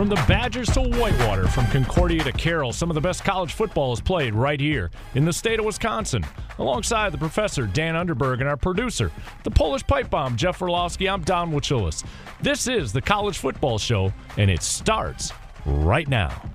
From the Badgers to Whitewater, from Concordia to Carroll, some of the best college football is played right here in the state of Wisconsin. Alongside the professor, Dan Underberg, and our producer, the Polish pipe bomb, Jeff Orlowski, I'm Don Wachulis. This is the College Football Show, and it starts right now.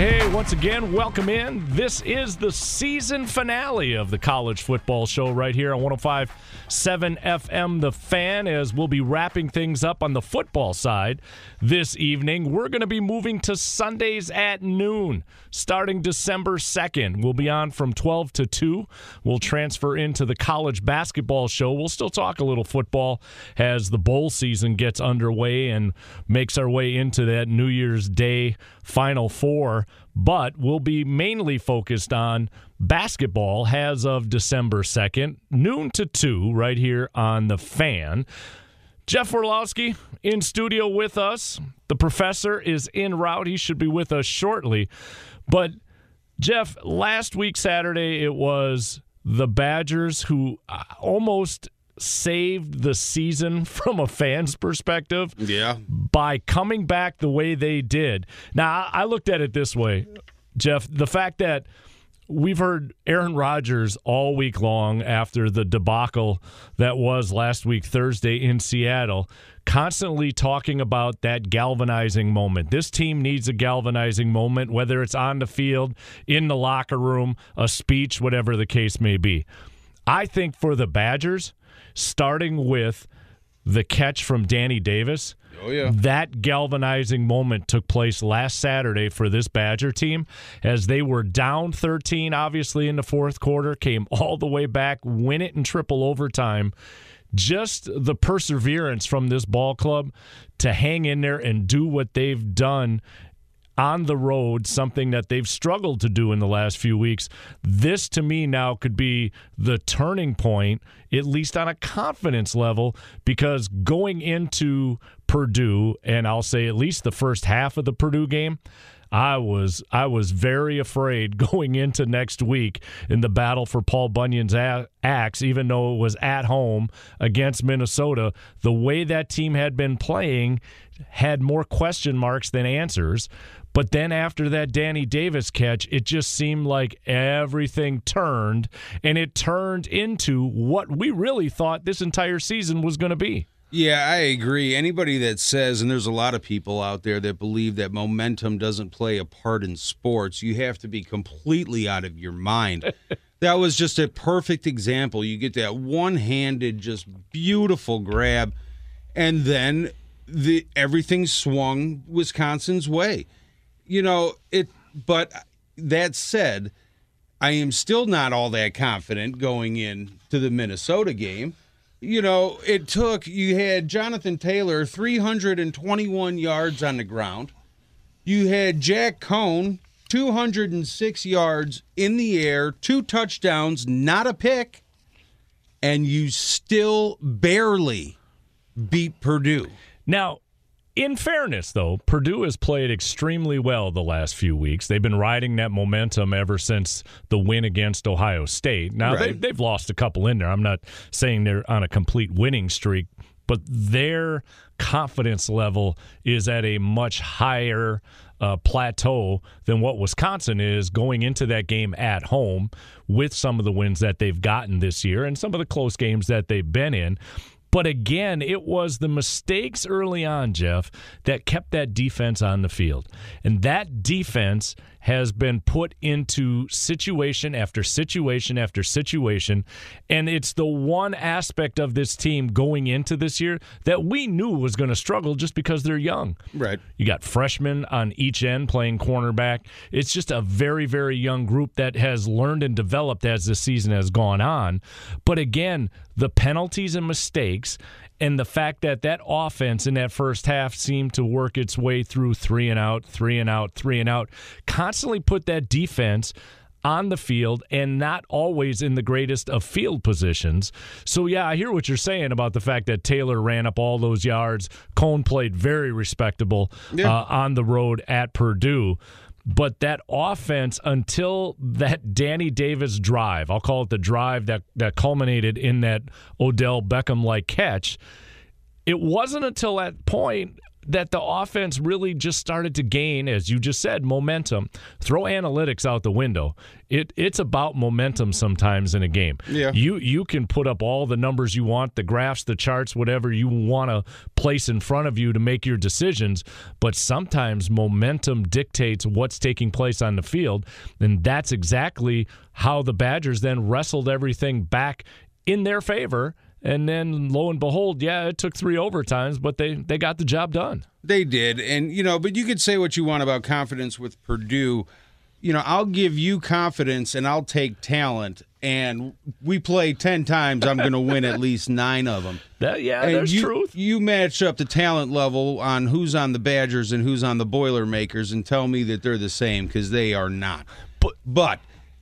Hey, once again, welcome in. This is the season finale of the College Football Show right here on 1057 FM The Fan as we'll be wrapping things up on the football side this evening. We're going to be moving to Sundays at noon starting December 2nd. We'll be on from 12 to 2. We'll transfer into the College Basketball Show. We'll still talk a little football as the bowl season gets underway and makes our way into that New Year's Day Final Four but we'll be mainly focused on basketball as of December 2nd, noon to 2, right here on The Fan. Jeff Orlowski in studio with us. The professor is en route. He should be with us shortly. But, Jeff, last week, Saturday, it was the Badgers who uh, almost saved the season from a fan's perspective. Yeah. By coming back the way they did. Now, I looked at it this way, Jeff. The fact that we've heard Aaron Rodgers all week long after the debacle that was last week, Thursday in Seattle, constantly talking about that galvanizing moment. This team needs a galvanizing moment, whether it's on the field, in the locker room, a speech, whatever the case may be. I think for the Badgers, starting with the catch from Danny Davis. Oh, yeah. That galvanizing moment took place last Saturday for this Badger team as they were down 13, obviously, in the fourth quarter, came all the way back, win it in triple overtime. Just the perseverance from this ball club to hang in there and do what they've done on the road, something that they've struggled to do in the last few weeks. This to me now could be the turning point, at least on a confidence level, because going into Purdue, and I'll say at least the first half of the Purdue game, I was I was very afraid going into next week in the battle for Paul Bunyan's axe, even though it was at home against Minnesota. The way that team had been playing had more question marks than answers. But then after that Danny Davis catch, it just seemed like everything turned, and it turned into what we really thought this entire season was going to be. Yeah, I agree. Anybody that says, and there's a lot of people out there that believe that momentum doesn't play a part in sports, you have to be completely out of your mind. that was just a perfect example. You get that one handed, just beautiful grab, and then the everything swung Wisconsin's way you know, it, but that said, I am still not all that confident going in to the Minnesota game. You know, it took, you had Jonathan Taylor 321 yards on the ground. You had Jack Coan 206 yards in the air, two touchdowns, not a pick, and you still barely beat Purdue. Now, in fairness, though, Purdue has played extremely well the last few weeks. They've been riding that momentum ever since the win against Ohio State. Now, right. they, have lost a couple in there. I'm not saying they're on a complete winning streak, but their confidence level is at a much higher uh, plateau than what Wisconsin is going into that game at home with some of the wins that they've gotten this year and some of the close games that they've been in. But again, it was the mistakes early on, Jeff, that kept that defense on the field. And that defense has been put into situation after situation after situation. And it's the one aspect of this team going into this year that we knew was going to struggle just because they're young. Right. You got freshmen on each end playing cornerback. It's just a very, very young group that has learned and developed as the season has gone on. But again, the penalties and mistakes and the fact that that offense in that first half seemed to work its way through three and out, three and out, three and out, constantly put that defense on the field and not always in the greatest of field positions. So, yeah, I hear what you're saying about the fact that Taylor ran up all those yards. Coan played very respectable yeah. uh, on the road at Purdue. But that offense, until that Danny Davis drive, I'll call it the drive that, that culminated in that Odell Beckham like catch, it wasn't until that point that the offense really just started to gain, as you just said, momentum. Throw analytics out the window. It it's about momentum sometimes in a game. Yeah. You you can put up all the numbers you want, the graphs, the charts, whatever you want to place in front of you to make your decisions, but sometimes momentum dictates what's taking place on the field, and that's exactly how the Badgers then wrestled everything back in their favor and then lo and behold, yeah, it took three overtimes, but they they got the job done. They did, and you know, but you could say what you want about confidence with Purdue. You know, I'll give you confidence, and I'll take talent. And we play ten times, I'm going to win at least nine of them. That, yeah, and there's you, truth. You match up the talent level on who's on the Badgers and who's on the Boilermakers, and tell me that they're the same because they are not. But but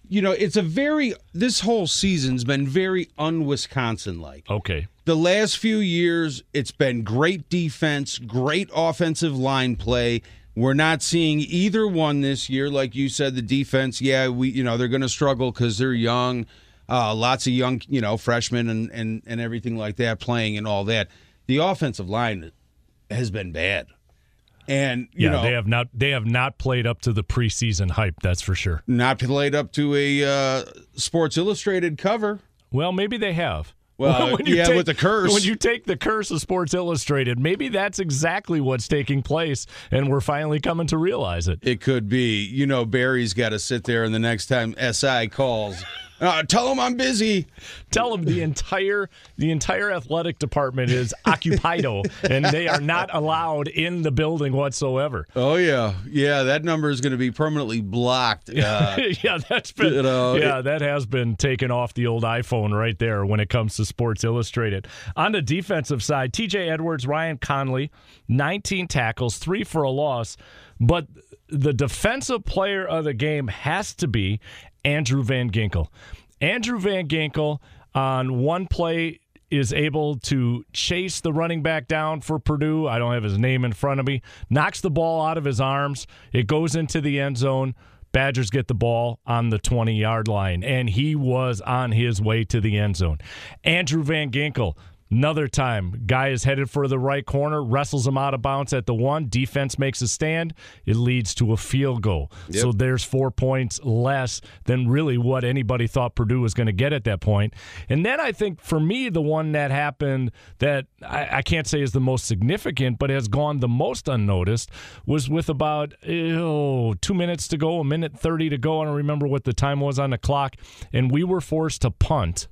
you know, it's a very this whole season's been very un-Wisconsin like. Okay. The last few years, it's been great defense, great offensive line play. We're not seeing either one this year, like you said. The defense, yeah, we you know they're going to struggle because they're young, uh, lots of young you know freshmen and and and everything like that playing and all that. The offensive line has been bad. And you yeah, know, they have not they have not played up to the preseason hype. That's for sure. Not played up to a uh, Sports Illustrated cover. Well, maybe they have. Well, when you yeah, take, with the curse. When you take the curse of Sports Illustrated, maybe that's exactly what's taking place, and we're finally coming to realize it. It could be. You know, Barry's got to sit there, and the next time SI calls. Uh, tell him I'm busy. Tell him the entire the entire athletic department is occupido, and they are not allowed in the building whatsoever. Oh yeah, yeah. That number is going to be permanently blocked. Uh, yeah, that's been. You know, yeah, it, that has been taken off the old iPhone right there when it comes to Sports Illustrated. On the defensive side, T.J. Edwards, Ryan Connelly, 19 tackles, three for a loss, but the defensive player of the game has to be Andrew Van Ginkel. Andrew Van Ginkel on one play is able to chase the running back down for Purdue. I don't have his name in front of me. Knocks the ball out of his arms. It goes into the end zone. Badgers get the ball on the 20 yard line, and he was on his way to the end zone. Andrew Van Ginkel Another time, guy is headed for the right corner, wrestles him out of bounds at the one. Defense makes a stand. It leads to a field goal. Yep. So there's four points less than really what anybody thought Purdue was going to get at that point. And then I think for me, the one that happened that I, I can't say is the most significant, but has gone the most unnoticed was with about oh, two minutes to go, a minute 30 to go. I don't remember what the time was on the clock. And we were forced to punt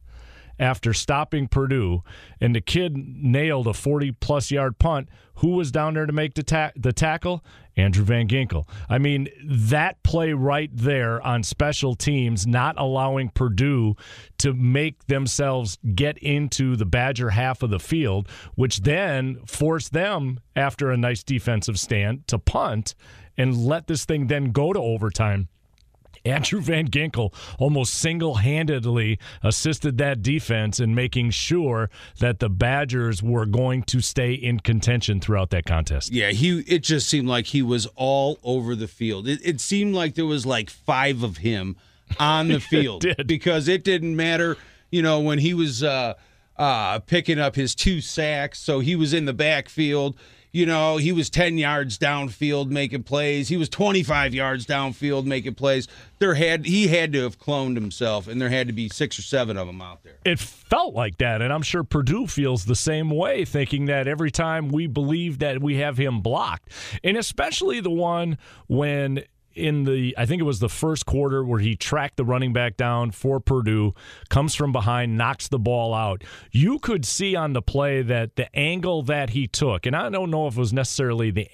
after stopping Purdue, and the kid nailed a 40 plus yard punt. Who was down there to make the, ta- the tackle? Andrew Van Ginkel. I mean, that play right there on special teams, not allowing Purdue to make themselves get into the Badger half of the field, which then forced them, after a nice defensive stand, to punt and let this thing then go to overtime. Andrew Van Ginkel almost single handedly assisted that defense in making sure that the Badgers were going to stay in contention throughout that contest. Yeah, he it just seemed like he was all over the field. It, it seemed like there was like five of him on the field it because it didn't matter, you know, when he was uh, uh, picking up his two sacks. So he was in the backfield you know, he was 10 yards downfield making plays. He was 25 yards downfield making plays. There had he had to have cloned himself, and there had to be six or seven of them out there. It felt like that, and I'm sure Purdue feels the same way, thinking that every time we believe that we have him blocked, and especially the one when in the I think it was the first quarter where he tracked the running back down for Purdue, comes from behind, knocks the ball out. You could see on the play that the angle that he took, and I don't know if it was necessarily the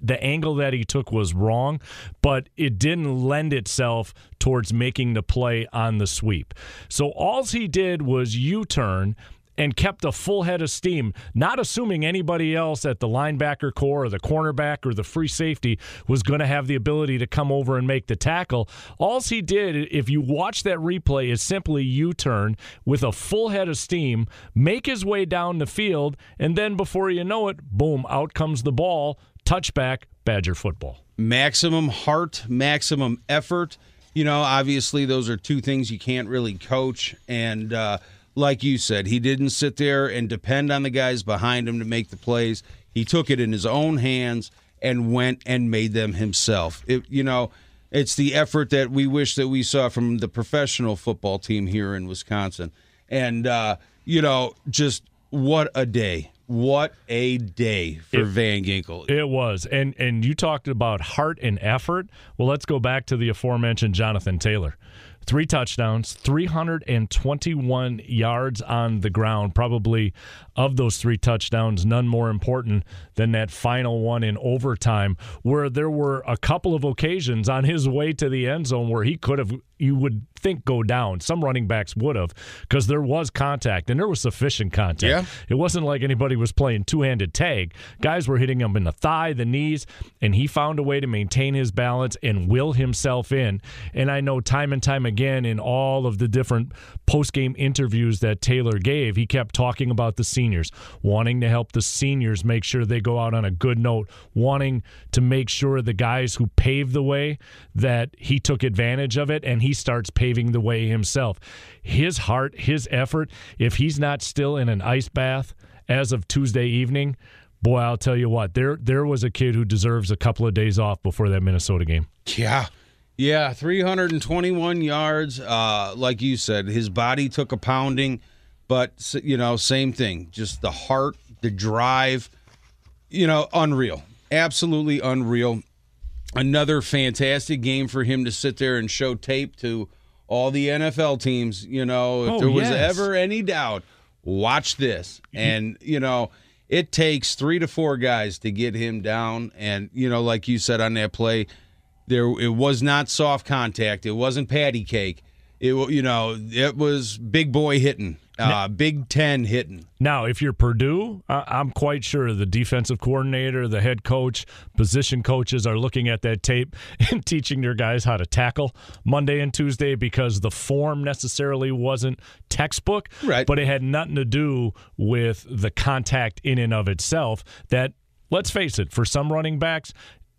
the angle that he took was wrong, but it didn't lend itself towards making the play on the sweep. So all he did was U-turn and kept a full head of steam, not assuming anybody else at the linebacker core or the cornerback or the free safety was going to have the ability to come over and make the tackle. All he did, if you watch that replay, is simply U turn with a full head of steam, make his way down the field, and then before you know it, boom, out comes the ball touchback, Badger football. Maximum heart, maximum effort. You know, obviously, those are two things you can't really coach. And uh, like you said, he didn't sit there and depend on the guys behind him to make the plays. He took it in his own hands and went and made them himself. It, you know, it's the effort that we wish that we saw from the professional football team here in Wisconsin. And, uh, you know, just what a day. What a day for It- Van Ginkel. It was. And and you talked about heart and effort. Well, let's go back to the aforementioned Jonathan Taylor. Three touchdowns, 321 yards on the ground. Probably of those three touchdowns, none more important than that final one in overtime, where there were a couple of occasions on his way to the end zone where he could have, you would think, go down. Some running backs would have, because there was contact and there was sufficient contact. Yeah. It wasn't like anybody was playing two handed tag. Guys were hitting him in the thigh, the knees, and he found a way to maintain his balance and will himself in. And I know time and time again in all of the different post game interviews that Taylor gave, he kept talking about the seniors, wanting to help the seniors make sure they go out on a good note, wanting to make sure the guys who paved the way that he took advantage of it and he starts paving the way himself. His heart, his effort, if he's not still in an ice bath as of Tuesday evening, boy, I'll tell you what, there there was a kid who deserves a couple of days off before that Minnesota game. Yeah. Yeah, 321 yards. Uh, like you said, his body took a pounding, but, you know, same thing. Just the heart, the drive, you know, unreal. Absolutely unreal. Another fantastic game for him to sit there and show tape to all the NFL teams. You know, if Oh, there was yes. ever any doubt, watch this. And, you know, it takes three to four guys to get him down. And, you know, like you said on that play, there it was not soft contact. It wasn't patty cake. It you know it was big boy hitting, uh, Big Ten hitting. Now, if you're Purdue, I'm quite sure the defensive coordinator, the head coach, position coaches are looking at that tape and teaching their guys how to tackle Monday and Tuesday because the form necessarily wasn't textbook, Right. but it had nothing to do with the contact in and of itself. That, let's face it, for some running backs,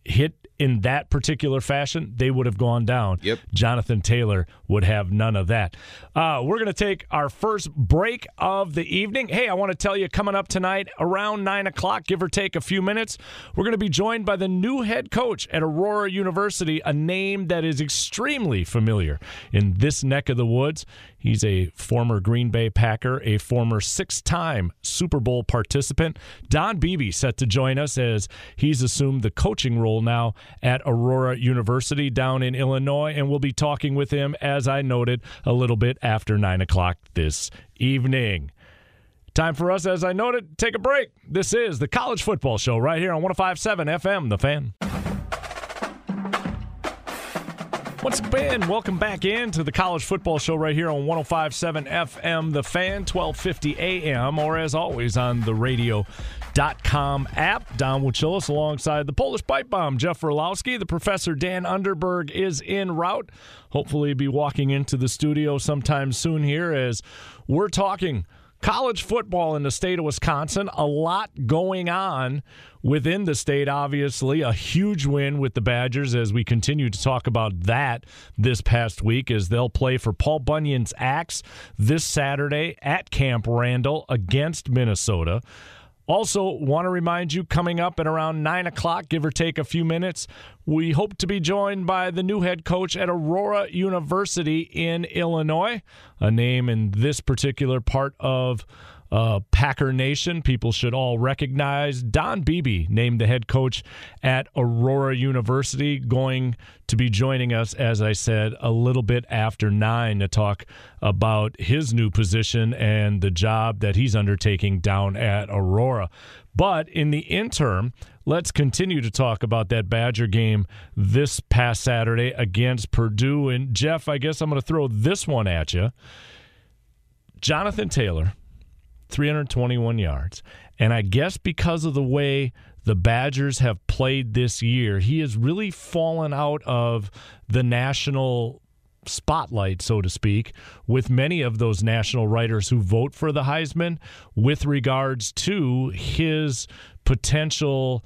hit in that particular fashion, they would have gone down. Yep. Jonathan Taylor would have none of that. Uh, we're going to take our first break of the evening. Hey, I want to tell you, coming up tonight around 9 o'clock, give or take a few minutes, we're going to be joined by the new head coach at Aurora University, a name that is extremely familiar in this neck of the woods. He's a former Green Bay Packer, a former six time Super Bowl participant. Don Beebe set to join us as he's assumed the coaching role now at Aurora University down in Illinois. And we'll be talking with him, as I noted, a little bit after 9 o'clock this evening. Time for us, as I noted, take a break. This is the College Football Show right here on 1057 FM, The Fan. Once again, welcome back into the College Football Show right here on 1057 FM, The Fan, 1250 AM, or as always on the radio.com app. Don Wachillis alongside the Polish Pipe Bomb, Jeff Orlowski. The professor, Dan Underberg, is en route. Hopefully, be walking into the studio sometime soon here as we're talking college football in the state of Wisconsin. A lot going on within the state, obviously. A huge win with the Badgers as we continue to talk about that this past week as they'll play for Paul Bunyan's Axe this Saturday at Camp Randall against Minnesota. Also, want to remind you coming up at around 9 o'clock, give or take a few minutes, we hope to be joined by the new head coach at Aurora University in Illinois, a name in this particular part of uh, Packer Nation. People should all recognize Don Beebe, named the head coach at Aurora University, going to be joining us, as I said, a little bit after nine to talk about his new position and the job that he's undertaking down at Aurora. But in the interim, let's continue to talk about that Badger game this past Saturday against Purdue. And Jeff, I guess I'm going to throw this one at you. Jonathan Taylor 321 yards. And I guess because of the way the Badgers have played this year, he has really fallen out of the national spotlight, so to speak, with many of those national writers who vote for the Heisman with regards to his potential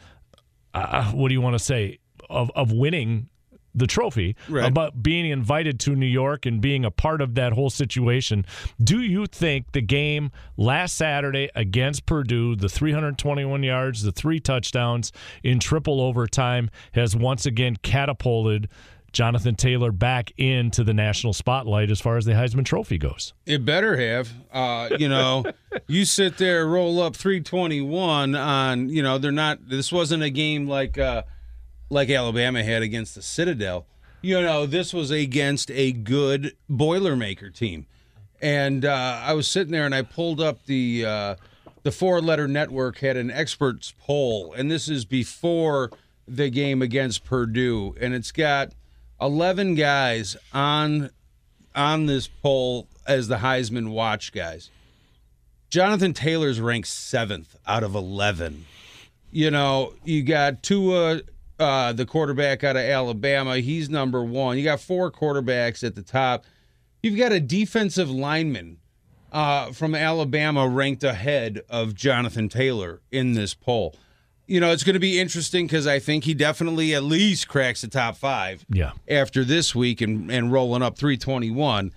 uh, what do you want to say of of winning the trophy, Right. about being invited to New York and being a part of that whole situation. Do you think the game last Saturday against Purdue, the 321 yards, the three touchdowns in triple overtime, has once again catapulted Jonathan Taylor back into the national spotlight as far as the Heisman Trophy goes? It better have. Uh, you know, you sit there, roll up 321 on, you know, they're not, this wasn't a game like, uh, like Alabama had against the Citadel. You know, this was against a good Boilermaker team. And uh, I was sitting there and I pulled up the, uh, the four letter network had an experts poll, and this is before the game against Purdue. And it's got 11 guys on on this poll as the Heisman watch guys. Jonathan Taylor's ranked seventh out of 11. You know, you got Tua, uh, the quarterback out of Alabama. He's number one. You got four quarterbacks at the top. You've got a defensive lineman uh, from Alabama ranked ahead of Jonathan Taylor in this poll. You know, it's going to be interesting because I think he definitely at least cracks the top five Yeah. after this week and, and rolling up 321.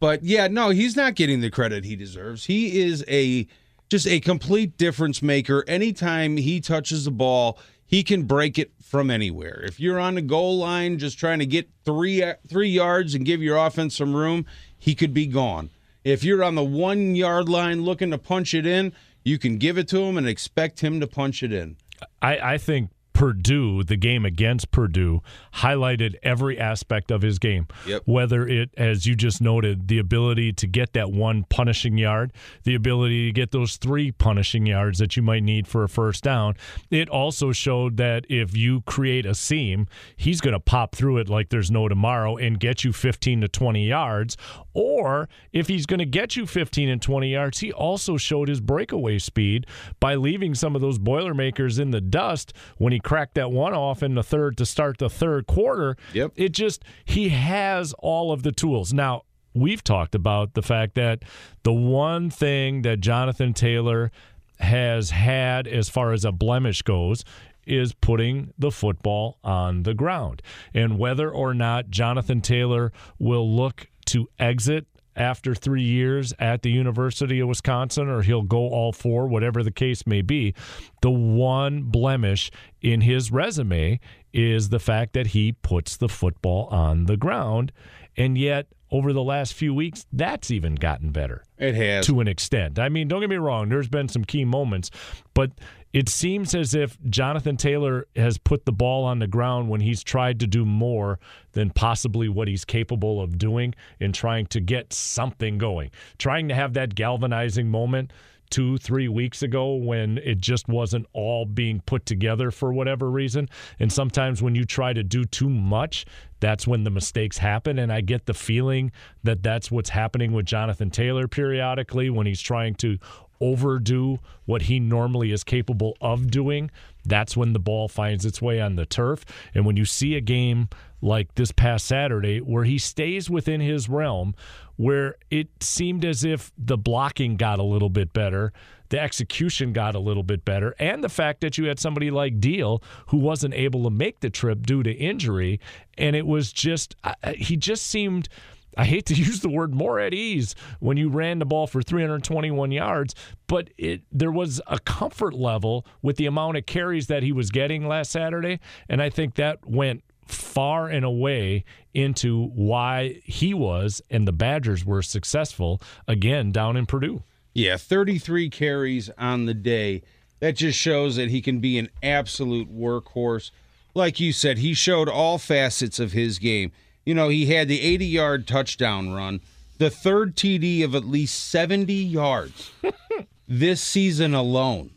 But yeah, no, he's not getting the credit he deserves. He is a just a complete difference maker. Anytime he touches the ball, he can break it from anywhere. If you're on the goal line just trying to get 3 uh, 3 yards and give your offense some room, he could be gone. If you're on the 1 yard line looking to punch it in, you can give it to him and expect him to punch it in. I, I think Purdue, the game against Purdue, highlighted every aspect of his game. Yep. Whether it, as you just noted, the ability to get that one punishing yard, the ability to get those three punishing yards that you might need for a first down. It also showed that if you create a seam, he's going to pop through it like there's no tomorrow and get you 15 to 20 yards. Or if he's going to get you 15 and 20 yards, he also showed his breakaway speed by leaving some of those Boilermakers in the dust when he cracked that one off in the third to start the third quarter. Yep. It just, he has all of the tools. Now, we've talked about the fact that the one thing that Jonathan Taylor has had as far as a blemish goes is putting the football on the ground. And whether or not Jonathan Taylor will look to exit after three years at the University of Wisconsin, or he'll go all four, whatever the case may be. The one blemish in his resume is the fact that he puts the football on the ground. And yet, over the last few weeks, that's even gotten better It has. to an extent. I mean, don't get me wrong, there's been some key moments, but it seems as if Jonathan Taylor has put the ball on the ground when he's tried to do more than possibly what he's capable of doing in trying to get something going. Trying to have that galvanizing moment two, three weeks ago when it just wasn't all being put together for whatever reason. And sometimes when you try to do too much, that's when the mistakes happen. And I get the feeling that that's what's happening with Jonathan Taylor periodically when he's trying to overdo what he normally is capable of doing. That's when the ball finds its way on the turf. And when you see a game like this past Saturday where he stays within his realm, where it seemed as if the blocking got a little bit better, the execution got a little bit better, and the fact that you had somebody like Deal who wasn't able to make the trip due to injury, and it was just he just seemed. I hate to use the word more at ease when you ran the ball for 321 yards, but it there was a comfort level with the amount of carries that he was getting last Saturday, and I think that went far and away into why he was and the Badgers were successful again down in Purdue. Yeah, 33 carries on the day. That just shows that he can be an absolute workhorse. Like you said, he showed all facets of his game. You know, he had the 80 yard touchdown run, the third TD of at least 70 yards this season alone.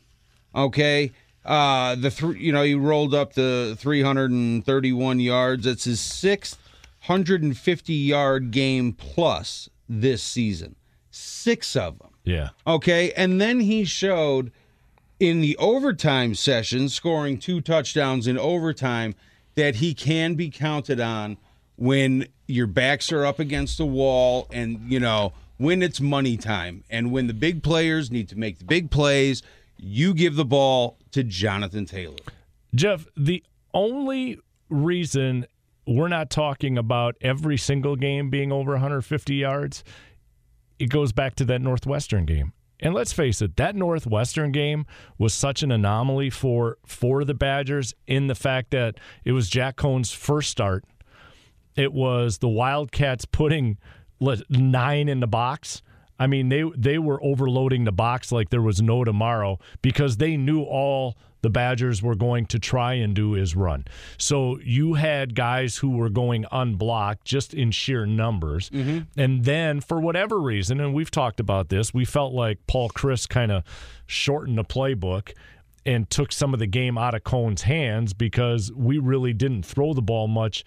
Okay. Uh, the three, you know, he rolled up the 331 yards. That's his sixth 150 yard game plus this season. Six of them. Yeah. Okay. And then he showed in the overtime session, scoring two touchdowns in overtime, that he can be counted on when your backs are up against the wall and, you know, when it's money time and when the big players need to make the big plays, you give the ball to Jonathan Taylor. Jeff, the only reason we're not talking about every single game being over 150 yards, it goes back to that Northwestern game. And let's face it, that Northwestern game was such an anomaly for for the Badgers in the fact that it was Jack Coan's first start. It was the Wildcats putting nine in the box. I mean, they they were overloading the box like there was no tomorrow because they knew all the Badgers were going to try and do is run. So you had guys who were going unblocked just in sheer numbers. Mm-hmm. And then for whatever reason, and we've talked about this, we felt like Paul Chryst kind of shortened the playbook and took some of the game out of Coan's hands because we really didn't throw the ball much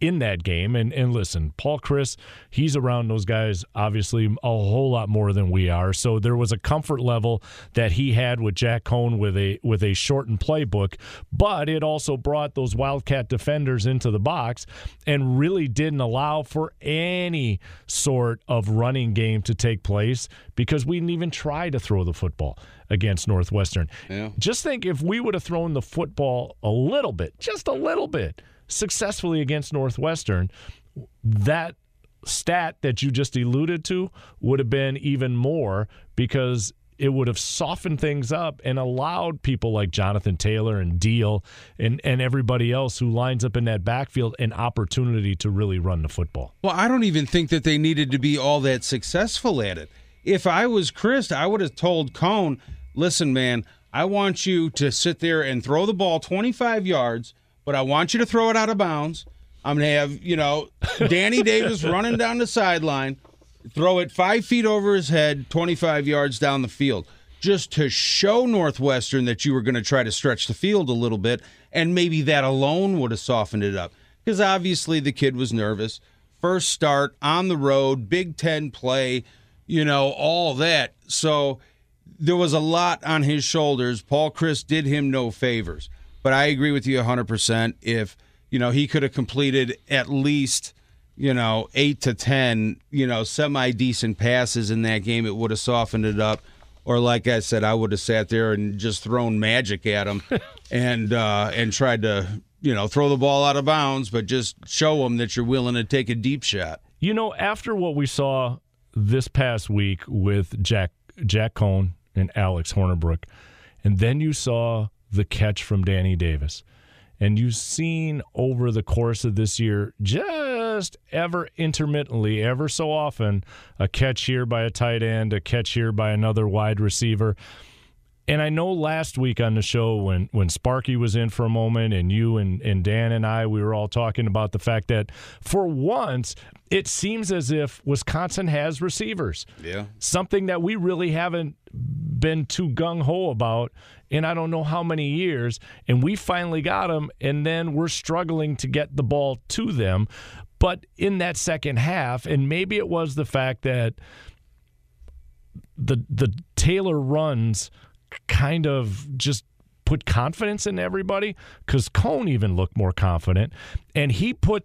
in that game. And and listen, Paul Chryst, he's around those guys obviously a whole lot more than we are. So there was a comfort level that he had with Jack Coan with a with a shortened playbook, but it also brought those Wildcat defenders into the box and really didn't allow for any sort of running game to take place because we didn't even try to throw the football against Northwestern. Yeah. Just think if we would have thrown the football a little bit, just a little bit successfully against Northwestern, that stat that you just alluded to would have been even more because it would have softened things up and allowed people like Jonathan Taylor and Deal and, and everybody else who lines up in that backfield an opportunity to really run the football. Well, I don't even think that they needed to be all that successful at it. If I was Chryst, I would have told Coan, listen, man, I want you to sit there and throw the ball 25 yards – but I want you to throw it out of bounds. I'm going to have, you know, Danny Davis running down the sideline, throw it five feet over his head, 25 yards down the field, just to show Northwestern that you were going to try to stretch the field a little bit. And maybe that alone would have softened it up. Because obviously the kid was nervous. First start on the road, Big Ten play, you know, all that. So there was a lot on his shoulders. Paul Chryst did him no favors. But I agree with you 100%. If, you know, he could have completed at least, you know, eight to 10, you know, semi decent passes in that game, it would have softened it up. Or, like I said, I would have sat there and just thrown magic at him and, uh, and tried to, you know, throw the ball out of bounds, but just show him that you're willing to take a deep shot. You know, after what we saw this past week with Jack Jack Coan and Alex Hornibrook, and then you saw the catch from Danny Davis. And you've seen over the course of this year, just ever intermittently, ever so often, a catch here by a tight end, a catch here by another wide receiver. And I know last week on the show when when Sparky was in for a moment and you and, and Dan and I we were all talking about the fact that for once it seems as if Wisconsin has receivers. Yeah. Something that we really haven't been too gung ho about in I don't know how many years. And we finally got them, and then we're struggling to get the ball to them. But in that second half, and maybe it was the fact that the the Taylor runs kind of just put confidence in everybody because Coan even looked more confident, and he put.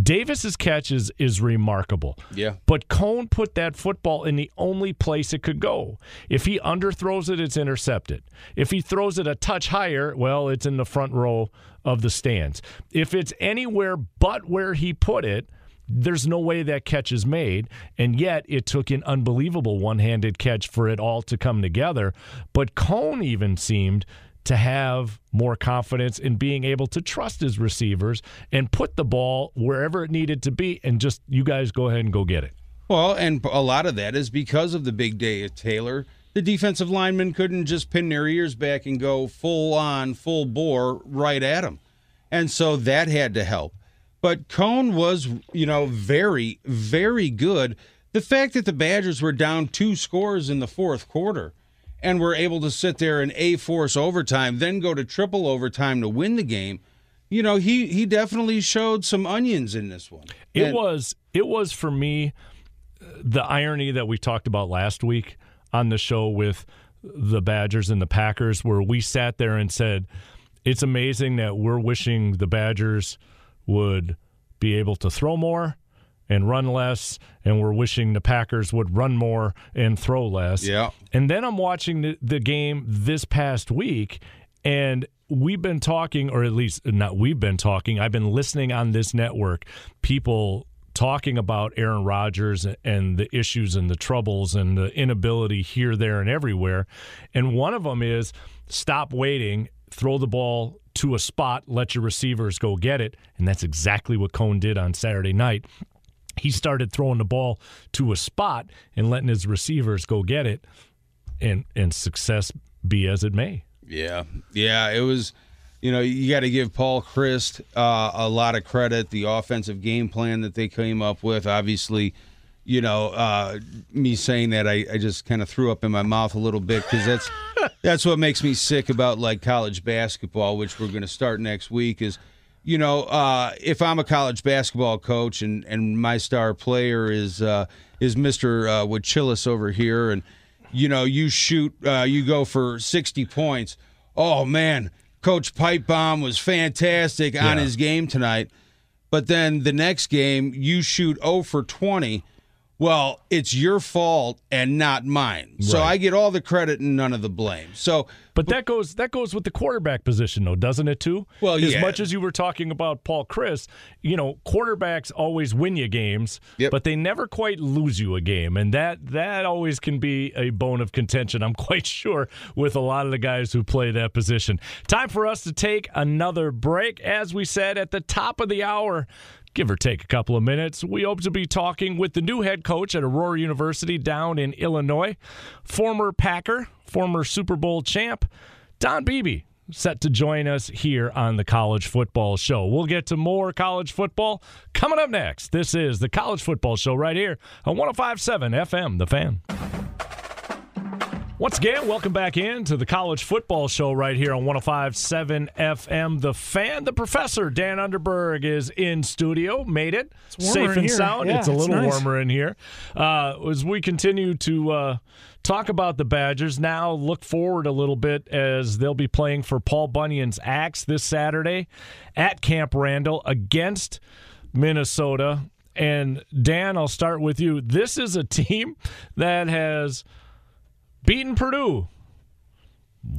Davis's catch is, remarkable. Yeah. But Coan put that football in the only place it could go. If he underthrows it, it's intercepted. If he throws it a touch higher, well, it's in the front row of the stands. If it's anywhere but where he put it, there's no way that catch is made. And yet it took an unbelievable one handed catch for it all to come together. But Coan even seemed to have more confidence in being able to trust his receivers and put the ball wherever it needed to be and just you guys go ahead and go get it. Well, and a lot of that is because of the big day of Taylor. The defensive linemen couldn't just pin their ears back and go full on, full bore right at him. And so that had to help. But Coan was, you know, very, very good. The fact that the Badgers were down two scores in the fourth quarter and we were able to sit there and a force overtime, then go to triple overtime to win the game. You know, he he definitely showed some onions in this one. It and, was it was for me uh, the irony that we talked about last week on the show with the Badgers and the Packers, where we sat there and said, "It's amazing that we're wishing the Badgers." would be able to throw more and run less, and we're wishing the Packers would run more and throw less. Yeah. And then I'm watching the, the game this past week, And we've been talking, or at least not we've been talking, I've been listening on this network, people talking about Aaron Rodgers and the issues and the troubles and the inability here, there, and everywhere. And one of them is stop waiting, throw the ball to a spot, let your receivers go get it. And that's exactly what Coan did on Saturday night. He started throwing the ball to a spot and letting his receivers go get it, and and success be as it may. Yeah, yeah, it was. You know, you got to give Paul Chryst uh, a lot of credit. The offensive game plan that they came up with, obviously, you know, uh, me saying that I, I just kind of threw up in my mouth a little bit because that's that's what makes me sick about like college basketball, which we're going to start next week. Is you know, uh, if I'm a college basketball coach and, and my star player is uh, is Mister uh, Wachillis over here, and you know, you shoot, uh, you go for 60 points. Oh man, Coach Pipebomb was fantastic yeah. on his game tonight. But then the next game, you shoot 0 for 20 well, it's your fault and not mine. Right. So I get all the credit and none of the blame. So But that goes that goes with the quarterback position though, doesn't it too? Well, as yeah. much as you were talking about Paul Chryst, you know, quarterbacks always win you games, yep. but they never quite lose you a game. And that that always can be a bone of contention, I'm quite sure, with a lot of the guys who play that position. Time for us to take another break. As we said at the top of the hour, give or take a couple of minutes. We hope to be talking with the new head coach at Aurora University down in Illinois, former Packer, former Super Bowl champ, Don Beebe. Set to join us here on the College Football Show. We'll get to more college football coming up next. This is the College Football Show right here on 1057 FM, The Fan. Once again, welcome back in to the college football show right here on 1057 FM. The fan, the professor, Dan Underberg, is in studio. Made it safe and here. sound. Yeah, it's a it's little nice. warmer in here. Uh, as we continue to uh, talk about the Badgers, now look forward a little bit as they'll be playing for Paul Bunyan's Axe this Saturday at Camp Randall against Minnesota. And Dan, I'll start with you. This is a team that has beaten Purdue,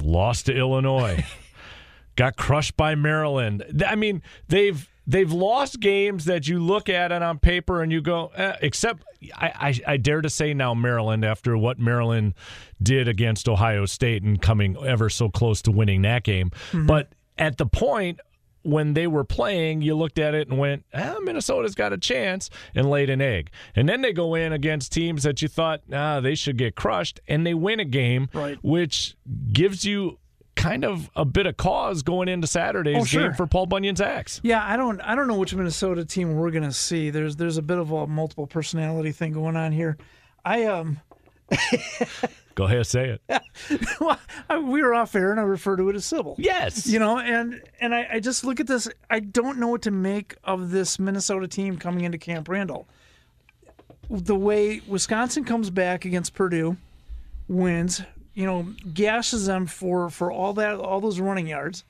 lost to Illinois, got crushed by Maryland. I mean, they've they've lost games that you look at it on paper and you go, eh, except I, I, I dare to say now Maryland after what Maryland did against Ohio State and coming ever so close to winning that game, Mm-hmm. but at the point when they were playing, you looked at it and went, ah, Minnesota's got a chance and laid an egg. And then they go in against teams that you thought, ah, they should get crushed, and they win a game, Right. which gives you kind of a bit of cause going into Saturday's Oh, sure. game for Paul Bunyan's axe. Yeah, I don't I don't know which Minnesota team we're gonna see. There's there's a bit of a multiple personality thing going on here. I um Go ahead, say it. well, I, we were off air and I refer to it as Sybil. Yes. You know, and and I, I just look at this. I don't know what to make of this Minnesota team coming into Camp Randall. The way Wisconsin comes back against Purdue, wins, you know, gashes them for for all that all those running yards,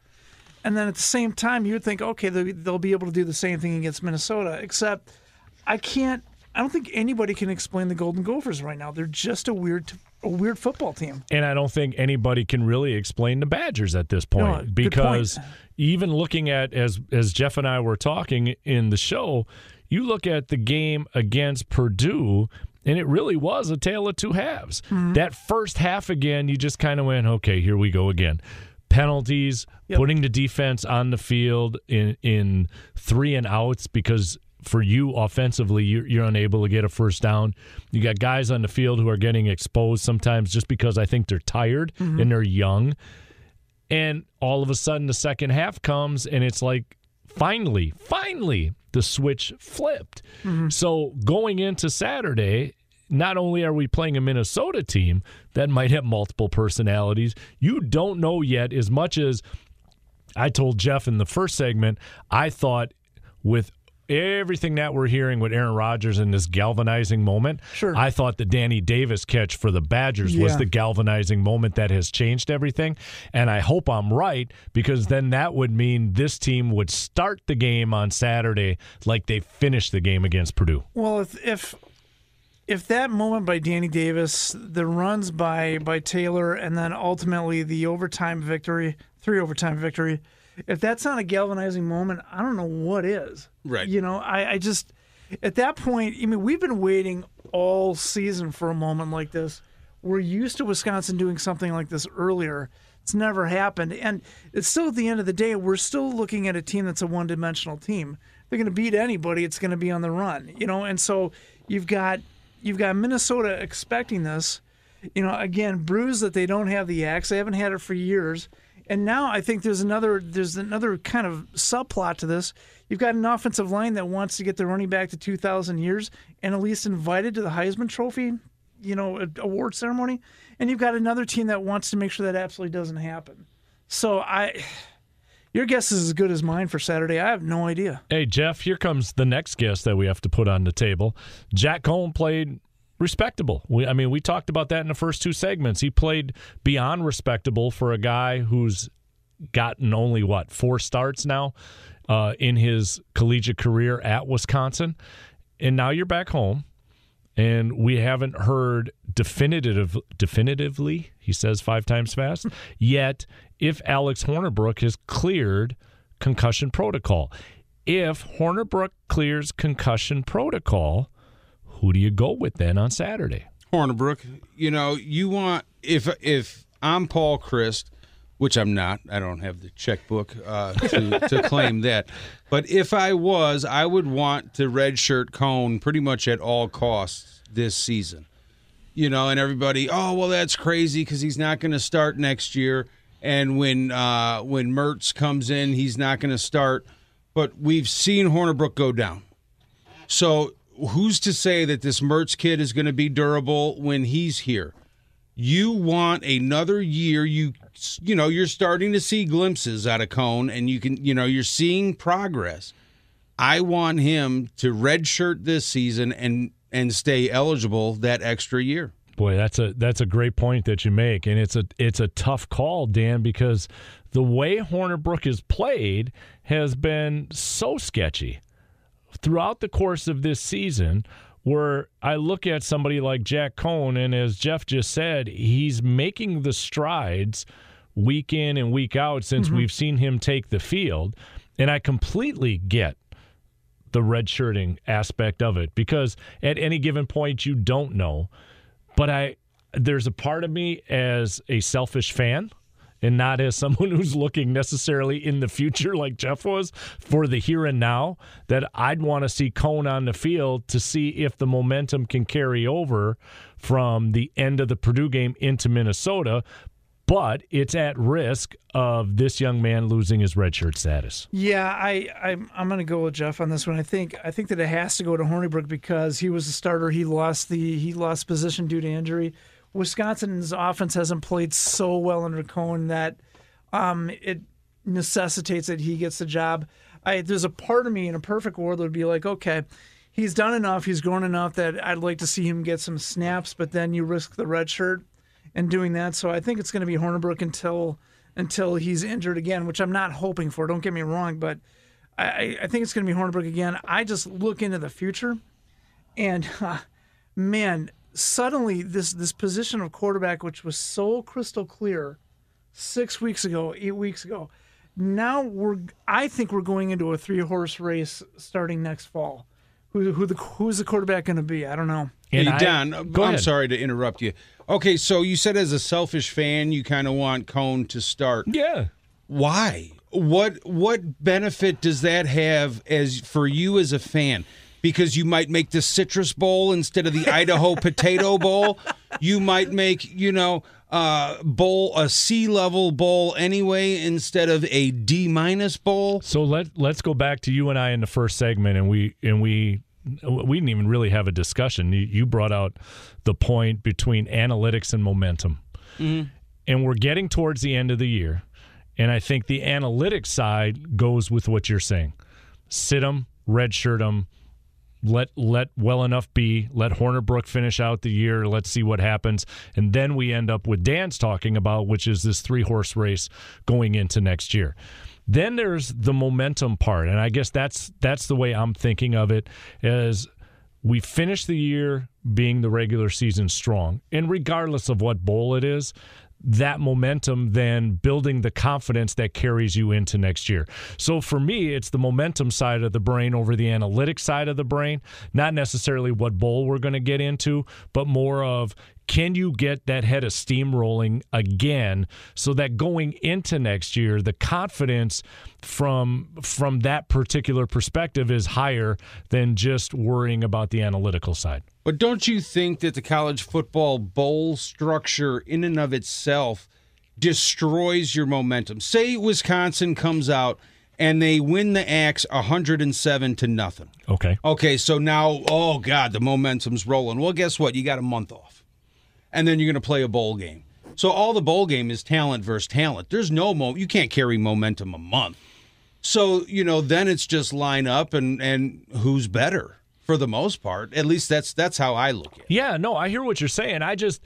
and then at the same time you'd think, okay, they'll, they'll be able to do the same thing against Minnesota. Except, I can't. I don't think anybody can explain the Golden Gophers right now. They're just a weird a weird football team. And I don't think anybody can really explain the Badgers at this point No, because point. even looking at as as Jeff and I were talking in the show, you look at the game against Purdue and it really was a tale of two halves. Mm-hmm. That first half again, you just kind of went, okay, here we go again. Penalties, Yep. putting the defense on the field in in three and outs because for you offensively, you're, you're unable to get a first down. You got guys on the field who are getting exposed sometimes just because I think they're tired mm-hmm. and they're young. And all of a sudden, the second half comes, and it's like, finally, finally, the switch flipped. Mm-hmm. So going into Saturday, not only are we playing a Minnesota team that might have multiple personalities, you don't know yet as much as I told Jeff in the first segment, I thought with everything that we're hearing with Aaron Rodgers in this galvanizing moment, Sure. I thought the Danny Davis catch for the Badgers was the galvanizing moment that has changed everything. And I hope I'm right because then that would mean this team would start the game on Saturday like they finished the game against Purdue. Well, if if if that moment by Danny Davis, the runs by by Taylor, and then ultimately the overtime victory, three overtime victory, if that's not a galvanizing moment, I don't know what is. Right. You know, I, I just at that point, I mean, we've been waiting all season for a moment like this. We're used to Wisconsin doing something like this earlier. It's never happened, and it's still at the end of the day, we're still looking at a team that's a one-dimensional team. They're going to beat anybody. It's going to be on the run, you know. And so you've got you've got Minnesota expecting this. You know, again, bruised that they don't have the axe. They haven't had it for years. And now I think there's another there's another kind of subplot to this. You've got an offensive line that wants to get their running back to 2,000 years and at least invited to the Heisman Trophy, you know, award ceremony. And you've got another team that wants to make sure that absolutely doesn't happen. So I, your guess is as good as mine for Saturday. I have no idea. Hey Jeff, here comes the next guest that we have to put on the table. Jack Coan played respectable. We, I mean, we talked about that in the first two segments. He played beyond respectable for a guy who's gotten only what four starts now uh, in his collegiate career at Wisconsin, and now you're back home, and we haven't heard definitive definitively. He says five times fast. yet, if Alex Hornibrook has cleared concussion protocol, if Hornibrook clears concussion protocol who do you go with then on Saturday? Hornibrook. You know, you want if if I'm Paul Chryst, which I'm not. I don't have the checkbook uh, to, to claim that. But if I was, I would want to redshirt Coan pretty much at all costs this season. You know, and everybody, oh well, that's crazy because he's not going to start next year. And when uh, when Mertz comes in, he's not going to start. But we've seen Hornibrook go down. So who's to say that this Mertz kid is going to be durable when he's here? You want another year. You you know you're starting to see glimpses out of Coan, and you can you know you're seeing progress. I want him to redshirt this season and and stay eligible that extra year. Boy, that's a that's a great point that you make, and it's a it's a tough call, Dan, because the way Hornibrook is played has been so sketchy throughout the course of this season where I look at somebody like Jack Coan, and as Jeff just said, he's making the strides week in and week out since mm-hmm. we've seen him take the field. And I completely get the redshirting aspect of it because at any given point you don't know. But I there's a part of me as a selfish fan and not as someone who's looking necessarily in the future like Jeff was for the here and now that I'd want to see Coan on the field to see if the momentum can carry over from the end of the Purdue game into Minnesota but it's at risk of this young man losing his redshirt status. Yeah, I I'm, I'm going to go with Jeff on this one. I think I think that it has to go to Hornibrook because he was a starter. He lost the he lost position due to injury. Wisconsin's offense hasn't played so well under Coan that um, it necessitates that he gets the job. I, there's a part of me in a perfect world would be like, okay, he's done enough, he's grown enough that I'd like to see him get some snaps, but then you risk the red shirt and doing that. So I think it's going to be Hornibrook until until he's injured again, which I'm not hoping for. Don't get me wrong, but I, I think it's going to be Hornibrook again. I just look into the future, and uh, man, suddenly this this position of quarterback, which was so crystal clear six weeks ago, eight weeks ago, now we're I think we're going into a three horse race starting next fall. Who who the who's the quarterback going to be? I don't know. Hey, I, Don, I'm ahead. sorry to interrupt you. Okay, so you said as a selfish fan, you kind of want Coan to start. Yeah. Why? What what benefit does that have as for you as a fan? Because you might make the citrus bowl instead of the Idaho potato bowl. You might make, you know, uh, bowl a C level bowl anyway instead of a D minus bowl. So let let's go back to you and I in the first segment, and we and we we didn't even really have a discussion. You, you brought out the point between analytics and momentum, mm-hmm. and we're getting towards the end of the year, and I think the analytics side goes with what you're saying: sit them, redshirt them let let well enough be. Let Hornibrook finish out the year. Let's see what happens, and then we end up with Dan's talking about, which is this three horse race going into next year. Then there's the momentum part, and I guess that's that's the way I'm thinking of it. As we finish the year being the regular season strong, and regardless of what bowl it is, that momentum than building the confidence that carries you into next year. So for me, it's the momentum side of the brain over the analytic side of the brain, not necessarily what bowl we're going to get into, but more of can you get that head of steam rolling again so that going into next year the confidence from from that particular perspective is higher than just worrying about the analytical side but don't you think that the college football bowl structure in and of itself destroys your momentum? Say wisconsin comes out and they win the axe 107 to nothing. Okay. Okay so now oh god the momentum's rolling. Well guess what? You got a month off. And then you're going to play a bowl game. So all the bowl game is talent versus talent. There's no mo you can't carry momentum a month. So, you know, then it's just line up and and who's better for the most part. At least that's that's how I look at it. Yeah, no, I hear what you're saying. I just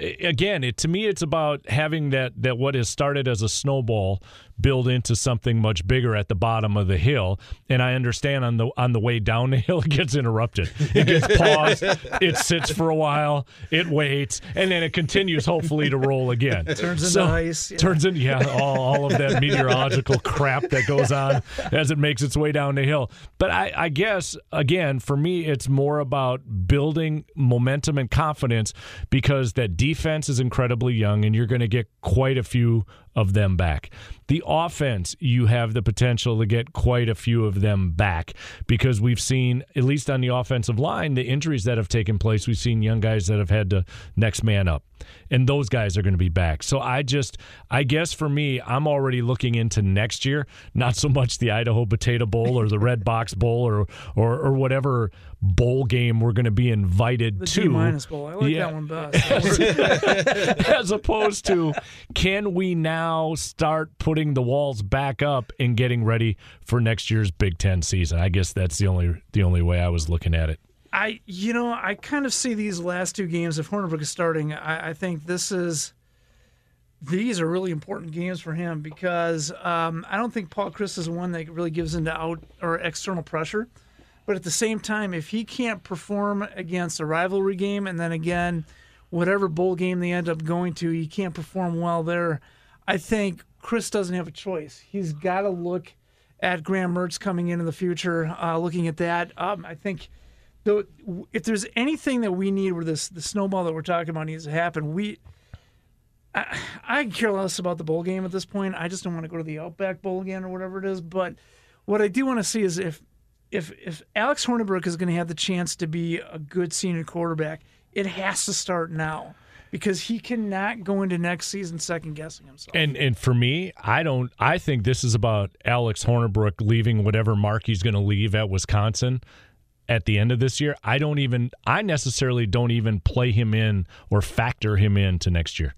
again, it to me it's about having that that what has started as a snowball build into something much bigger at the bottom of the hill. And I understand on the on the way down the hill, it gets interrupted. It gets paused. it sits for a while. It waits, and then it continues, hopefully, to roll again. It turns into so, ice. Yeah. Turns into yeah, all, all of that meteorological crap that goes on as it makes its way down the hill. But I, I guess again, for me, it's more about building momentum and confidence because that defense is incredibly young, and you're going to get quite a few of them back. The offense, you have the potential to get quite a few of them back because we've seen, at least on the offensive line, the injuries that have taken place. We've seen young guys that have had to next man up, and those guys are going to be back. So I just, I guess for me, I'm already looking into next year, not so much the Idaho Potato Bowl or the Redbox Bowl or or, or whatever bowl game we're going to be invited the to. Minus bowl. I like yeah. that one best. As opposed to, can we now start putting the walls back up and getting ready for next year's Big Ten season? I guess that's the only the only way I was looking at it. I, you know, I kind of see these last two games. If Hornibrook is starting, I, I think this is these are really important games for him because um, I don't think Paul Chryst is one that really gives into out or external pressure. But at the same time, if he can't perform against a rivalry game and then again, whatever bowl game they end up going to, he can't perform well there, I think Chryst doesn't have a choice. He's got to look at Graham Mertz coming into the future, uh, looking at that. Um, I think though, if there's anything that we need where this the snowball that we're talking about needs to happen, we I, I care less about the bowl game at this point. I just don't want to go to the Outback Bowl again or whatever it is. But what I do want to see is if if if Alex Hornibrook is going to have the chance to be a good senior quarterback, it has to start now because he cannot go into next season second guessing himself. And and for me, I don't. I think this is about Alex Hornibrook leaving whatever mark he's going to leave at Wisconsin at the end of this year. I don't even. I necessarily don't even play him in or factor him in to next year.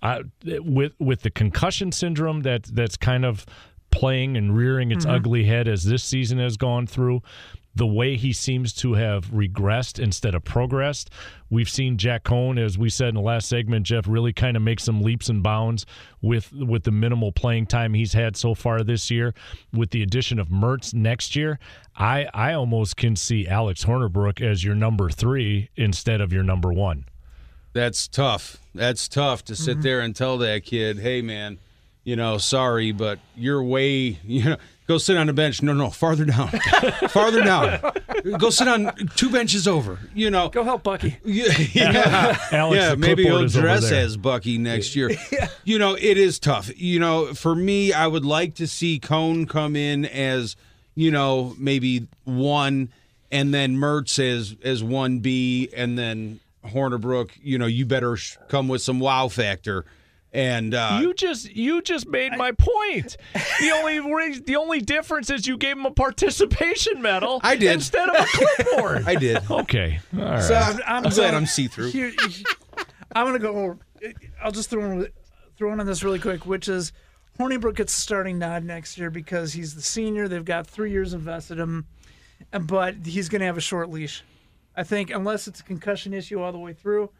I, with with the concussion syndrome that that's kind of playing and rearing its mm-hmm. ugly head as this season has gone through. The way he seems to have regressed instead of progressed. We've seen Jack Coan, as we said in the last segment, Jeff really kind of make some leaps and bounds with with the minimal playing time he's had so far this year. With the addition of Mertz next year, I I almost can see Alex Hornibrook as your number three instead of your number one. That's tough. That's tough to sit mm-hmm. there and tell that kid, "Hey, man." You know, sorry, but you're way, you know, go sit on the bench. No, no, farther down, farther down. Go sit on two benches over. You know, go help Bucky. Yeah, yeah, Alex, yeah maybe he'll dress as Bucky next year. yeah. You know, it is tough. You know, for me, I would like to see Coan come in as, you know, maybe one, and then Mertz as as one B, and then Hornibrook. You know, you better come with some wow factor and uh, you just you just made my point. The only the only difference is you gave him a participation medal. I did instead of a clipboard. I did. Okay, all right. So I'm, I'm, I'm glad I'm see through. I'm gonna go. I'll just throw in, throw in on this really quick, which is Hornibrook gets starting nod next year because he's the senior. They've got three years invested in him, but he's gonna have a short leash. I think unless it's a concussion issue all the way through.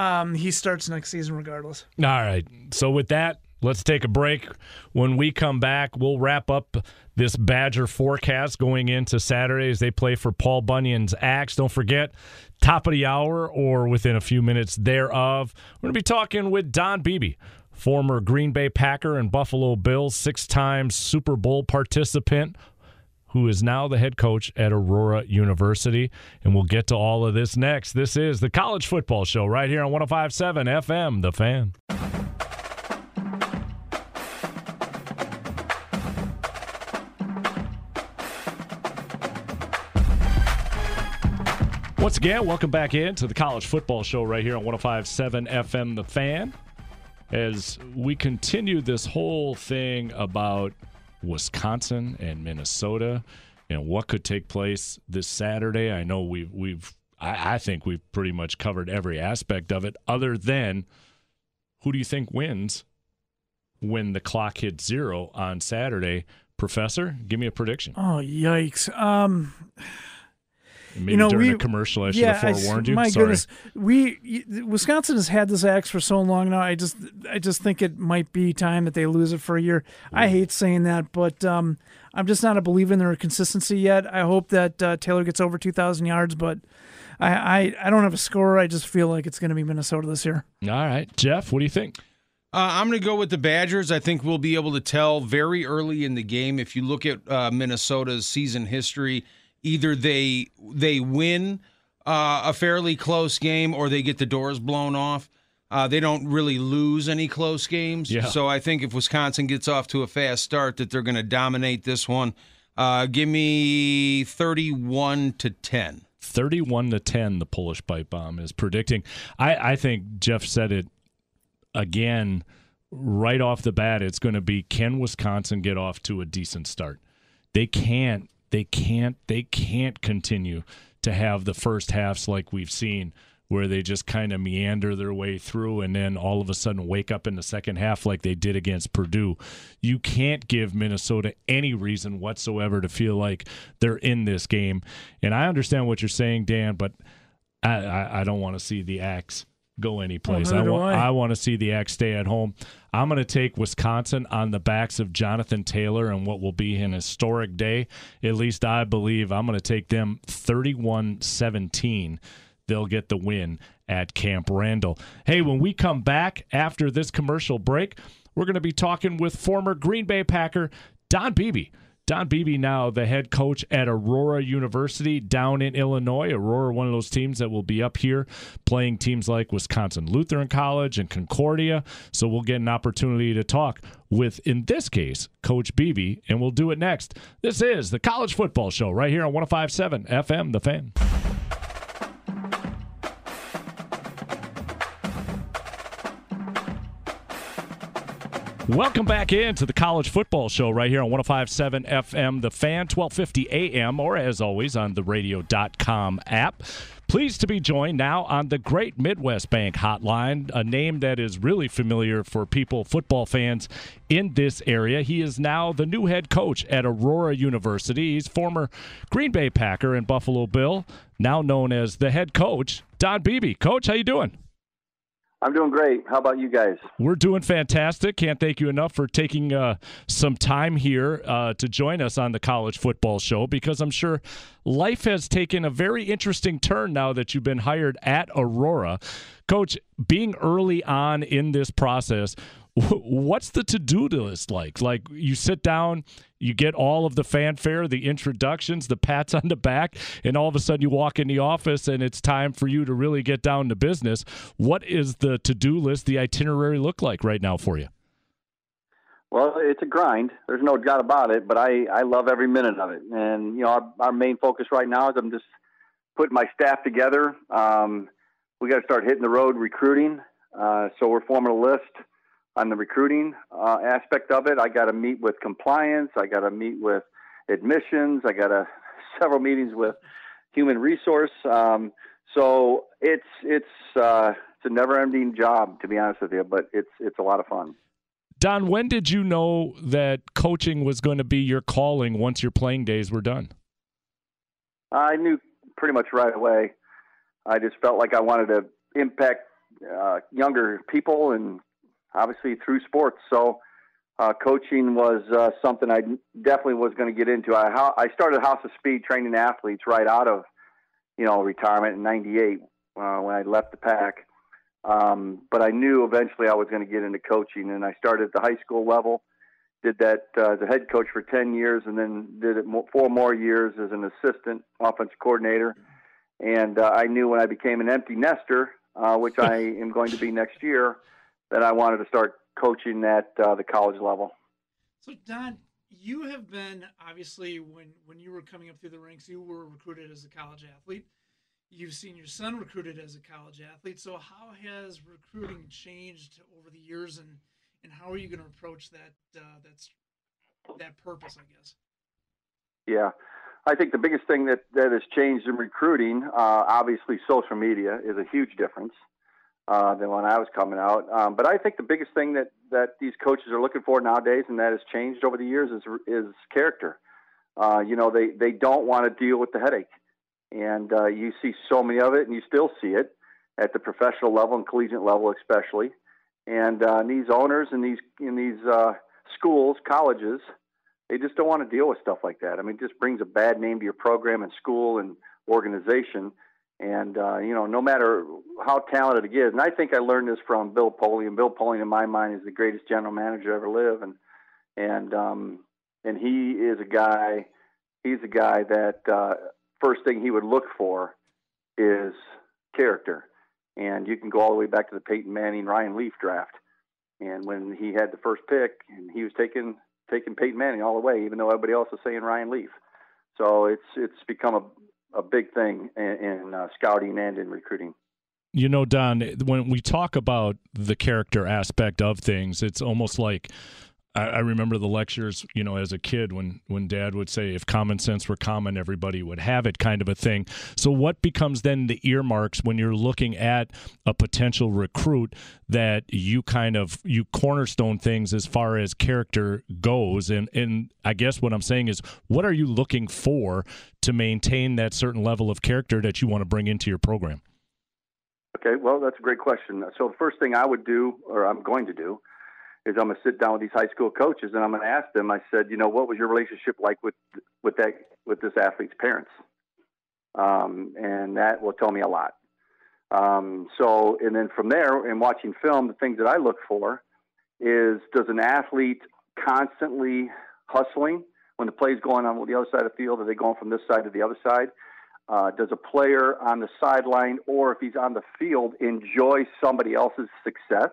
Um, he starts next season regardless. All right. So with that, Let's take a break. When we come back, we'll wrap up this Badger forecast going into Saturday as they play for Paul Bunyan's Axe. Don't forget, top of the hour or within a few minutes thereof, we're going to be talking with Don Beebe, former Green Bay Packer and Buffalo Bills, six time Super Bowl participant, who is now the head coach at Aurora University. And we'll get to all of this next. This is the College Football Show right here on 1057 FM, The Fan. Once again, welcome back in to the College Football Show right here on 1057 FM The Fan. As we continue this whole thing about Wisconsin and Minnesota and what could take place this Saturday, I know we've we've I, I think we've pretty much covered every aspect of it, other than who do you think wins when the clock hits zero on Saturday? Professor, give me a prediction. Oh yikes! Um, Maybe you know, during we, a commercial, I should yeah, have forewarned I, you. My Sorry. goodness, we Wisconsin has had this axe for so long now. I just, I just think it might be time that they lose it for a year. I hate saying that, but um, I'm just not a believer in their consistency yet. I hope that uh, Taylor gets over 2,000 yards, but I, I, I don't have a score. I just feel like it's going to be Minnesota this year. All right, Jeff, what do you think? Uh, I'm going to go with the Badgers. I think we'll be able to tell very early in the game. If you look at uh, Minnesota's season history, either they they win uh, a fairly close game or they get the doors blown off. Uh, they don't really lose any close games. Yeah. So I think if Wisconsin gets off to a fast start, that they're going to dominate this one. Uh, give me 31 to 10. 31 to 10 the polish pipe bomb is predicting i, I think jeff said it again right off the bat it's going to be can wisconsin get off to a decent start they can't they can't they can't continue to have the first halves like we've seen where they just kind of meander their way through and then all of a sudden wake up in the second half like they did against Purdue. You can't give Minnesota any reason whatsoever to feel like they're in this game. And I understand what you're saying, Dan, but I, I, I don't want to see the Axe go anyplace. Well, I want I. I want to see the Axe stay at home. I'm going to take Wisconsin on the backs of Jonathan Taylor and what will be an historic day. At least I believe I'm going to take them 31-17 they'll get the win at Camp Randall. Hey, when we come back after this commercial break, we're going to be talking with former Green Bay Packer Don Beebe. Don Beebe now the head coach at Aurora University down in Illinois. Aurora, one of those teams that will be up here playing teams like Wisconsin Lutheran College and Concordia. So we'll get an opportunity to talk with, in this case, Coach Beebe, and we'll do it next. This is the College Football Show right here on 1057 FM, The Fan. Welcome back into the College Football Show right here on 1057 FM, The Fan, 1250 AM, or as always on the radio.com app. Pleased to be joined now on the Great Midwest Bank Hotline, a name that is really familiar for people, football fans in this area. He is now the new head coach at Aurora University. He's former Green Bay Packer and Buffalo Bill, now known as the head coach, Don Beebe. Coach, how you doing? I'm doing great. How about you guys? We're doing fantastic. Can't thank you enough for taking uh, some time here uh, to join us on the College Football Show because I'm sure life has taken a very interesting turn now that you've been hired at Aurora. Coach, being early on in this process, what's the to-do list like like you sit down you get all of the fanfare the introductions the pats on the back and all of a sudden you walk in the office and it's time for you to really get down to business what is the to-do list the itinerary look like right now for you Well, it's a grind. There's no doubt about it, but I, I love every minute of it. And, you know, our, our main focus right now is I'm just putting my staff together. Um, we got to start hitting the road recruiting. Uh, so we're forming a list on the recruiting uh, aspect of it. I got to meet with compliance. I got to meet with admissions. I got to several meetings with human resource. Um, so it's it's uh, it's a never-ending job, to be honest with you, but it's it's a lot of fun. don when did you know that coaching was going to be your calling once your playing days were done I knew pretty much right away. I just felt like I wanted to impact uh, younger people and obviously through sports. So uh, coaching was uh, something I definitely was going to get into. I, I started House of Speed training athletes right out of you know retirement in '98 uh, when I left the pack. Um, but I knew eventually I was going to get into coaching, and I started at the high school level. Did that uh, as a head coach for 10 years, and then did it four more years as an assistant offense coordinator. And uh, I knew when I became an empty nester, uh, which I am going to be next year, that I wanted to start coaching at uh, the college level. So, Don, you have been obviously when when you were coming up through the ranks, you were recruited as a college athlete. You've seen your son recruited as a college athlete. So, how has recruiting changed over the years, and and how are you going to approach that uh, that's that purpose? I guess. Yeah, I think the biggest thing that that has changed in recruiting, uh, obviously, social media is a huge difference uh, than when I was coming out. Um, but I think the biggest thing that that these coaches are looking for nowadays, and that has changed over the years, is is character. Uh, you know, they they don't want to deal with the headache, and uh, you see so many of it, and you still see it at the professional level and collegiate level, especially. And uh, these owners and these in these uh, schools, colleges, they just don't want to deal with stuff like that. I mean, it just brings a bad name to your program and school and organization and uh, you know, no matter how talented he is, and I think I learned this from Bill Polian. Bill Polian, in my mind, is the greatest general manager ever live, and and um, and he is a guy. He's a guy that uh, first thing he would look for is character, and you can go all the way back to the Peyton Manning Ryan Leaf draft, and when he had the first pick, and he was taking taking Peyton Manning all the way, even though everybody else was saying Ryan Leaf. So it's it's become a a big thing in, in uh, scouting and in recruiting. You know, Don, when we talk about the character aspect of things, it's almost like I, I, remember the lectures, you know, as a kid when when Dad would say, "If common sense were common, everybody would have it," kind of a thing. So, what becomes then the earmarks when you're looking at a potential recruit that you kind of you cornerstone things as far as character goes? And and I guess what I'm saying is, what are you looking for to maintain that certain level of character that you want to bring into your program? Okay, well, that's a great question. So, the first thing I would do, or I'm going to do is I'm going to sit down with these high school coaches and I'm going to ask them. I said, you know, what was your relationship like with with that with this athlete's parents? Um, and that will tell me a lot. Um, so, and then from there, in watching film, the things that I look for is does an athlete constantly hustling when the play is going on the other side of the field? Are they going from this side to the other side? Uh, does a player on the sideline or if he's on the field enjoy somebody else's success?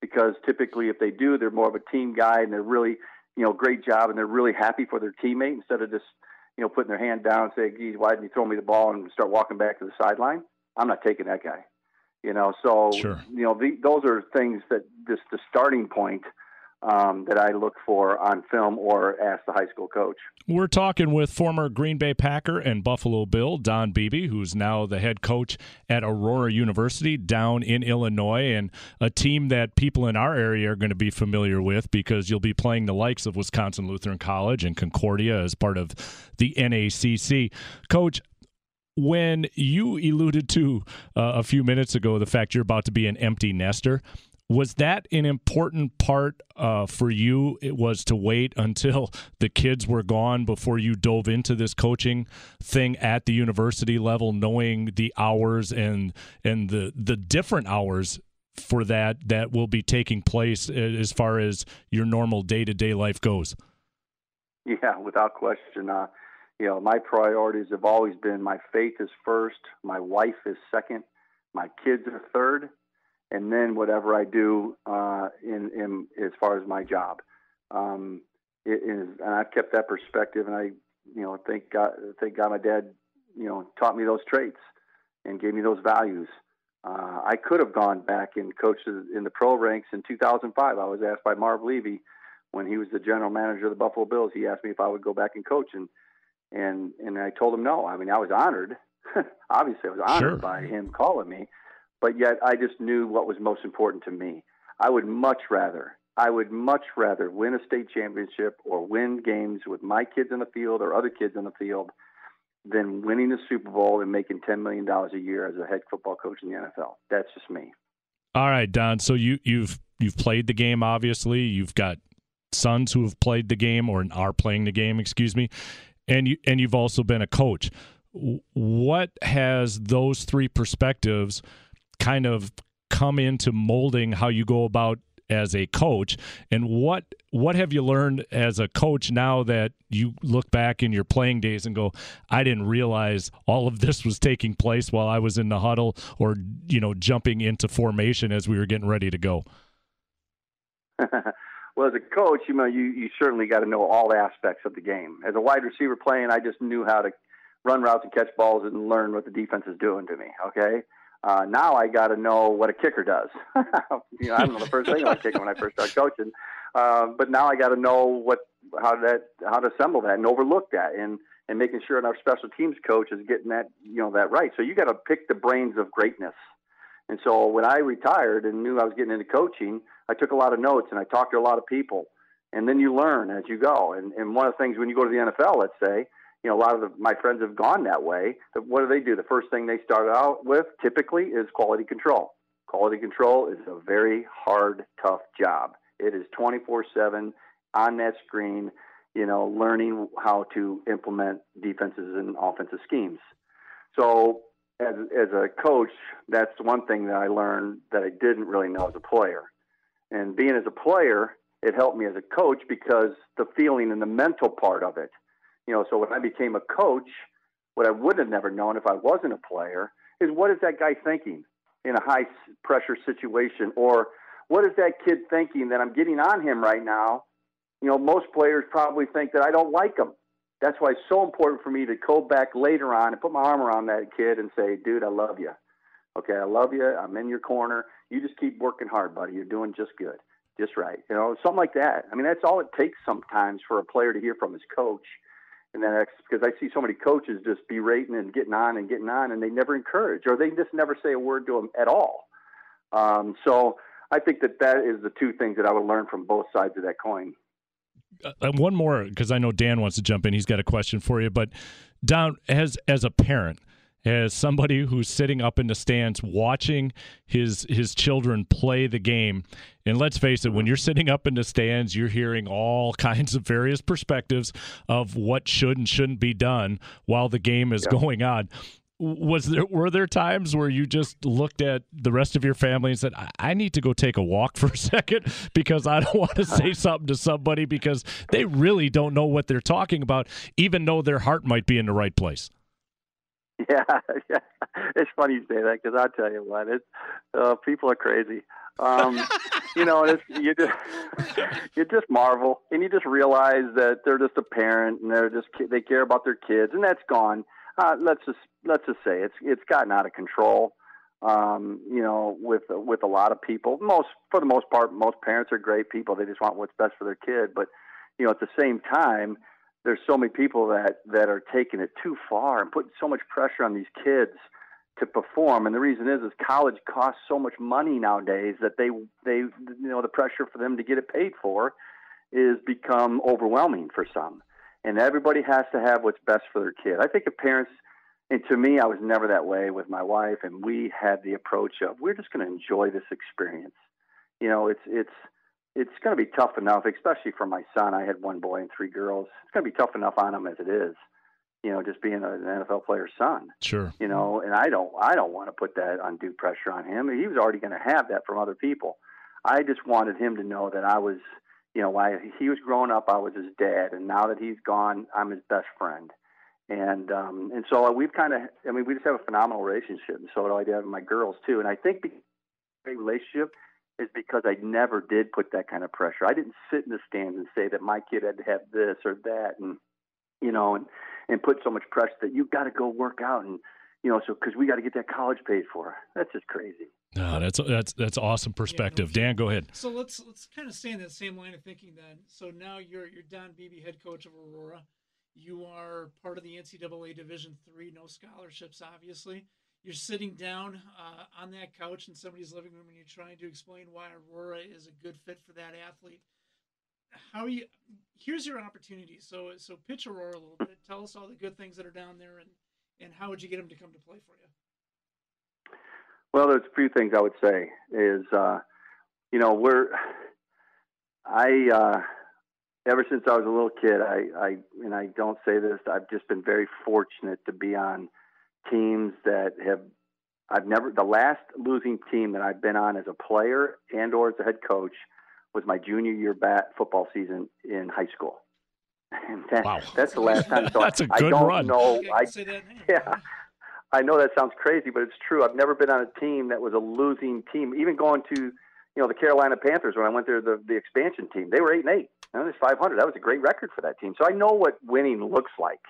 Because typically if they do, they're more of a team guy and they're really, you know, great job and they're really happy for their teammate instead of just, you know, putting their hand down and saying, geez, why didn't you throw me the ball and start walking back to the sideline? I'm not taking that guy. You know, so, sure. you know, the, those are things that just the starting point – um, that I look for on film or ask the high school coach. We're talking with former Green Bay Packer and Buffalo Bill Don Beebe, who's now the head coach at Aurora University down in Illinois, and a team that people in our area are going to be familiar with because you'll be playing the likes of Wisconsin Lutheran College and Concordia as part of the NACC. Coach, when you alluded to uh, a few minutes ago the fact you're about to be an empty nester, was that an important part uh, for you? It was to wait until the kids were gone before you dove into this coaching thing at the university level, knowing the hours and and the the different hours for that that will be taking place as far as your normal day to day life goes. Yeah, without question. Uh, you know, my priorities have always been my faith is first, my wife is second, my kids are third and then whatever I do uh, in, in as far as my job. Um, it is, and I've kept that perspective, and I, you know, thank God, thank God, my dad, you know, taught me those traits and gave me those values. Uh, I could have gone back and coached in the pro ranks in 2005. I was asked by Marv Levy when he was the general manager of the Buffalo Bills. He asked me if I would go back and coach, and and and I told him no. I mean, I was honored. Obviously, I was honored sure. by him calling me, but yet I just knew what was most important to me. I would much rather, I would much rather win a state championship or win games with my kids in the field or other kids in the field than winning the Super Bowl and making $10 million a year as a head football coach in the NFL. That's just me. All right, Don. So you you've you've played the game. Obviously, you've got sons who have played the game or are playing the game. Excuse me, and you and you've also been a coach. What has those three perspectives kind of come into molding how you go about as a coach? And what what have you learned as a coach now that you look back in your playing days and go I didn't realize all of this was taking place while I was in the huddle or you know jumping into formation as we were getting ready to go well as a coach you know you you certainly got to know all aspects of the game. As a wide receiver playing I just knew how to run routes and catch balls and learn what the defense is doing to me okay uh, now I got to know what a kicker does. you know, I don't know the first thing about kicking when I first started coaching, uh, but now I got to know what how that how to assemble that and overlook that and and making sure our special teams coach is getting that you know that right. So you got to pick the brains of greatness. And so when I retired and knew I was getting into coaching, I took a lot of notes and I talked to a lot of people. And then you learn as you go. And, and one of the things when you go to the NFL, let's say, you know, a lot of the, my friends have gone that way. What do they do? The first thing they start out with typically is quality control. Quality control is a very hard, tough job. It is 24 7 on that screen, you know, learning how to implement defenses and offensive schemes. So, as, as a coach, that's one thing that I learned that I didn't really know as a player. And being as a player, it helped me as a coach because the feeling and the mental part of it you know, so when I became a coach, what I would have never known if I wasn't a player is what is that guy thinking in a high pressure situation, or what is that kid thinking that I'm getting on him right now? You know, most players probably think that I don't like him. That's why it's so important for me to go back later on and put my arm around that kid and say, dude, I love you. Okay, I love you. I'm in your corner. You just keep working hard, buddy. You're doing just good, just right. You know, something like that. I mean, that's all it takes sometimes for a player to hear from his coach and then because I see so many coaches just berating and getting on and getting on, and they never encourage or they just never say a word to them at all. Um, so I think that that is the two things that I would learn from both sides of that coin. Uh one more, because I know Dan wants to jump in. He's got a question for you, but Don, as as a parent, as somebody who's sitting up in the stands watching his his children play the game. And let's face it when you're sitting up in the stands you're hearing all kinds of various perspectives of what should and shouldn't be done while the game is yeah. going on. Was there were there times where you just looked at the rest of your family and said I need to go take a walk for a second because I don't want to say something to somebody because they really don't know what they're talking about even though their heart might be in the right place Yeah, yeah. It's funny you say that because I'll tell you what, it's uh, people are crazy. Um, you know, it's, you just you just marvel and you just realize that they're just a parent and they're just they care about their kids and that's gone. Uh, let's just let's just say it's it's gotten out of control. Um, you know, with with a lot of people. Most for the most part, most parents are great people. They just want what's best for their kid. But you know, at the same time, there's so many people that that are taking it too far and putting so much pressure on these kids to perform. And the reason is is college costs so much money nowadays that they they you know the pressure for them to get it paid for is become overwhelming for some. And everybody has to have what's best for their kid. I think if parents and to me i was never that way with my wife and we had the approach of we're just going to enjoy this experience. You know it's it's it's going to be tough enough, especially for my son. I had one boy and three girls. It's going to be tough enough on him as it is, you know, just being an NFL player's son. Sure. You know, and I don't, I don't want to put that undue pressure on him. He was already going to have that from other people. I just wanted him to know that I was, you know, while he was growing up, I was his dad, and now that he's gone, I'm his best friend. And um, and so we've kind of, I mean, we just have a phenomenal relationship, and so do I have my girls too. And I think the relationship is because I never did put that kind of pressure. I didn't sit in the stands and say that my kid had to have this or that, and you know, and and put so much pressure that you got to go work out and you know, so because we got to get that college paid for. That's just crazy. No, that's that's that's awesome perspective. Yeah, no, Dan, go ahead. So let's let's kind of stay in that same line of thinking then. So now you're you're Don Beebe, head coach of Aurora. You are part of the NCAA Division Three, no scholarships, obviously you're sitting down uh, on that couch in somebody's living room and you're trying to explain why Aurora is a good fit for that athlete. How are you? Here's your opportunity. So, so pitch Aurora a little bit. Tell us all the good things that are down there, and and how would you get them to come to play for you? Well, there's a few things I would say. Is uh, you know we're I uh, ever since I was a little kid, I, I and I don't say this, I've just been very fortunate to be on teams that have I've never the last losing team that I've been on as a player and or as a head coach was my junior year bat football season in high school. And that, Wow. that's the last time. So That's a I good I don't run. know. I say that name. yeah. I know that sounds crazy, but it's true. I've never been on a team that was a losing team. Even going to, you know, the Carolina Panthers when I went there, the the expansion team, they were eight and eight. And it's 500. That was a great record for that team. So I know what winning looks like,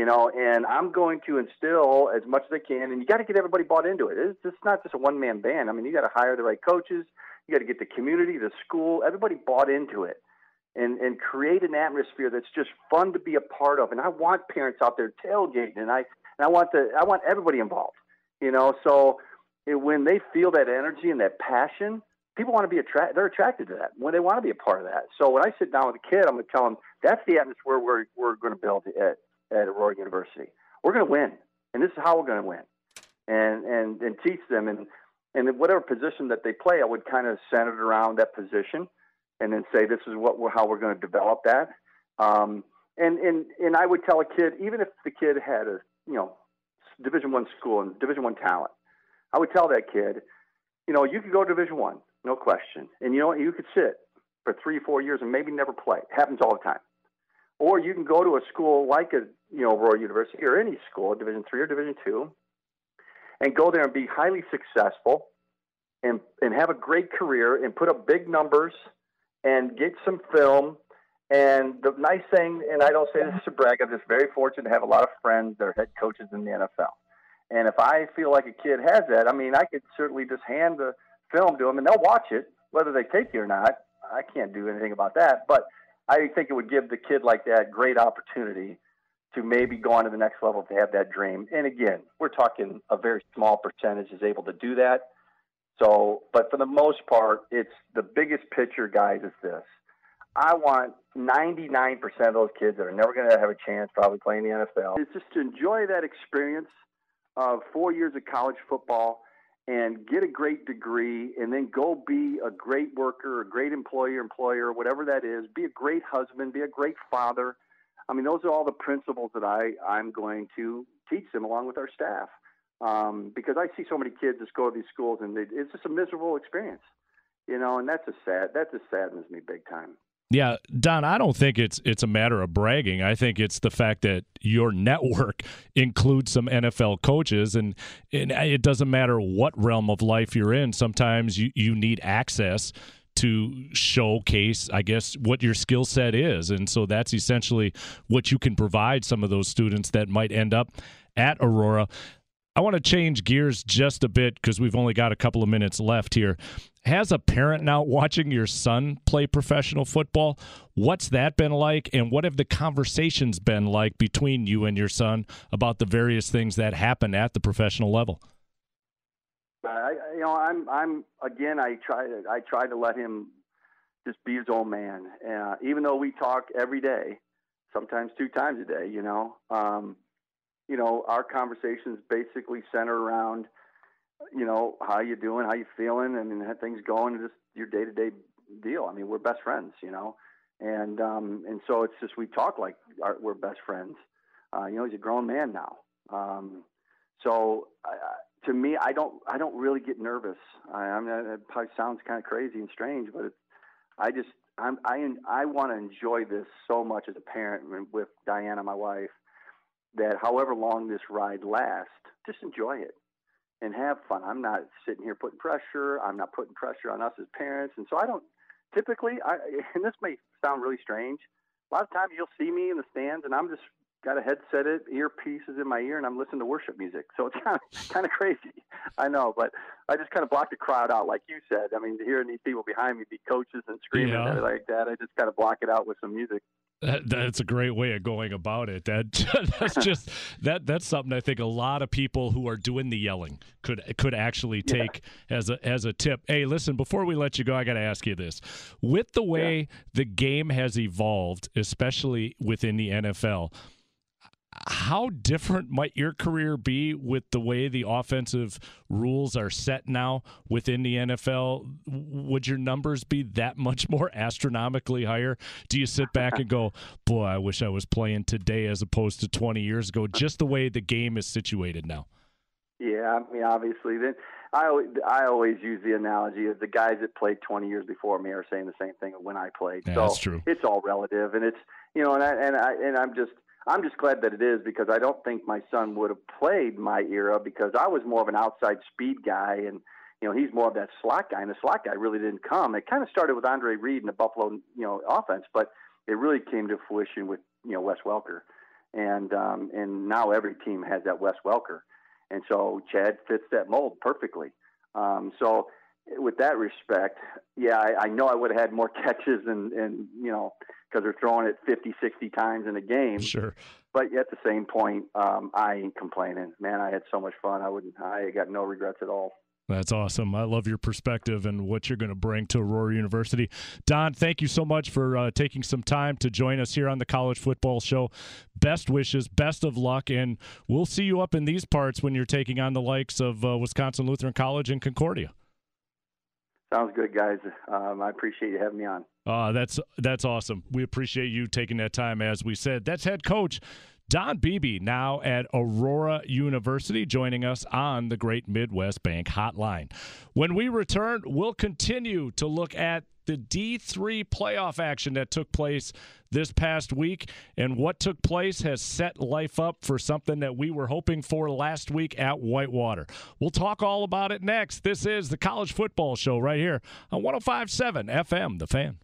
you know. And I'm going to instill as much as I can. And you got to get everybody bought into it. It's just not just a one man band. I mean, you got to hire the right coaches. You got to get the community, the school, everybody bought into it and and create an atmosphere that's just fun to be a part of. And I want parents out there tailgating, and I and I want the I want everybody involved. You know, so it, when they feel that energy and that passion, people want to be attracted. They're attracted to that when they want to be a part of that. So when I sit down with a kid, I'm going to tell them that's the atmosphere we're we're going to build at at Aurora University. We're going to win, and this is how we're going to win, and and and teach them and. And whatever position that they play, I would kind of center it around that position and then say this is what we're, how we're going to develop that. Um, and and and I would tell a kid, even if the kid had a you know Division One school and Division One talent, I would tell that kid, you know, you could go to Division One, no question, and you know what, you could sit for three four years and maybe never play. It happens all the time. Or you can go to a school like a you know Aurora University or any school, Division Three or Division Two, and go there and be highly successful, and and have a great career and put up big numbers and get some film. And the nice thing, and I don't say this to brag, I'm just very fortunate to have a lot of friends that are head coaches in the NFL. And if I feel like a kid has that, I mean, I could certainly just hand the film to them and they'll watch it, whether they take it or not. I can't do anything about that. But I think it would give the kid like that great opportunity to maybe go on to the next level to have that dream. And again, we're talking a very small percentage is able to do that. So, but for the most part, it's the biggest picture, guys, is this. I want 99% of those kids that are never going to have a chance probably playing the NFL is just to enjoy that experience of four years of college football and get a great degree and then go be a great worker, a great employer, employer, whatever that is. Be a great husband, be a great father. I mean, those are all the principles that I, I'm going to teach them along with our staff um, because I see so many kids just go to these schools and they, it's just a miserable experience, you know, and that's a sad that just saddens me big time. Yeah, Don, I don't think it's it's a matter of bragging. I think it's the fact that your network includes some NFL coaches and, and it doesn't matter what realm of life you're in. Sometimes you, you need access to showcase, I guess, what your skill set is. And so that's essentially what you can provide some of those students that might end up at Aurora. I want to change gears just a bit because we've only got a couple of minutes left here. Has a parent now watching your son play professional football? What's that been like? And what have the conversations been like between you and your son about the various things that happen at the professional level? I, you know, I'm, I'm again. I try, to, I try to let him just be his own man. Uh, even though we talk every day, sometimes two times a day. You know, um, you know, our conversations basically center around, you know, how you doing, how you feeling, and how things going, and just your day to day deal. I mean, we're best friends, you know, and um, and so it's just we talk like our, we're best friends. Uh, you know, he's a grown man now. Um, so uh, to me, I don't I don't really get nervous. I, I mean, it probably sounds kind of crazy and strange, but it's, I just I'm, I I want to enjoy this so much as a parent with Diana, my wife, that however long this ride lasts, just enjoy it and have fun. I'm not sitting here putting pressure. I'm not putting pressure on us as parents, and so I don't typically. I and this may sound really strange. A lot of times you'll see me in the stands, and I'm just got a headset, it, earpieces in my ear, and I'm listening to worship music. So it's kind of kind of crazy, I know, but I just kind of block the crowd out, like you said. I mean, hearing these people behind me be coaches and screaming Yeah. like that, I just kind of block it out with some music. That, that's a great way of going about it. That that's just that that's something I think a lot of people who are doing the yelling could could actually take as a as a tip. Hey, listen, before we let you go, I got to ask you this: with the way the game has evolved, especially within the NFL. How different might your career be with the way the offensive rules are set now within the NFL? Would your numbers be that much more astronomically higher? Do you sit back and go, "Boy, I wish I was playing today as opposed to 20 years ago"? Just the way the game is situated now. Yeah, I mean, obviously, then I always, I always use the analogy of the guys that played 20 years before me are saying the same thing when I played. Yeah, so that's true. It's all relative, and it's you know, and I and I and I'm just I'm just glad that it is because I don't think my son would have played my era because I was more of an outside speed guy and you know he's more of that slot guy and the slot guy really didn't come. It kind of started with Andre Reed and the Buffalo you know offense, but it really came to fruition with you know Wes Welker, and um, and now every team has that Wes Welker, and so Chad fits that mold perfectly. Um, so with that respect, yeah, I, I know I would have had more catches and and you know because they're throwing it 50, 60 times in a game. Sure. But at the same point, um, I ain't complaining. Man, I had so much fun. I wouldn't. I got no regrets at all. That's awesome. I love your perspective and what you're going to bring to Aurora University. Don, thank you so much for uh, taking some time to join us here on the College Football Show. Best wishes, best of luck, and we'll see you up in these parts when you're taking on the likes of uh, Wisconsin Lutheran College and Concordia. Sounds good, guys. Um, I appreciate you having me on. Uh, that's that's awesome. We appreciate you taking that time. As we said, that's head coach Don Beebe now at Aurora University, joining us on the Great Midwest Bank Hotline. When we return, we'll continue to look at the D3 playoff action that took place this past week and what took place has set life up for something that we were hoping for last week at Whitewater. We'll talk all about it next. This is the College Football Show right here on 1057 FM, The Fan.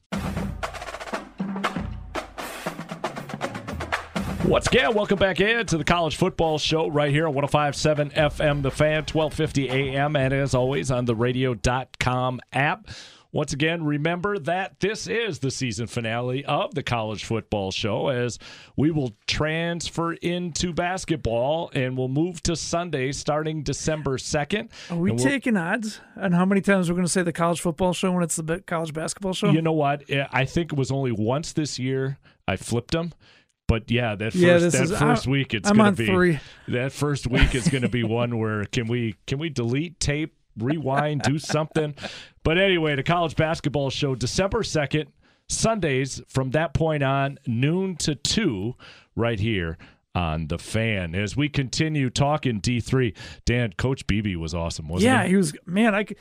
What's good? Welcome back in to the College Football Show right here on 1057 FM, The Fan, 1250 AM, and as always on the radio.com app. Once again, remember that this is the season finale of the College Football Show as we will transfer into basketball and we'll move to Sunday starting December 2nd. Are we taking odds on how many times we're going to say the college football show when it's the college basketball show? You know what? I think it was only once this year I flipped them. But yeah, that first Yeah, that is- 1st I'm- week it's I'm to be three. that first week is going to be one where can we can we delete tape, rewind, do something. But anyway, the college basketball show December 2nd, Sundays from that point on noon to 2 right here on the fan as we continue talking D3. Dan coach Beebe was awesome, wasn't yeah, he? Yeah, he was man. I could,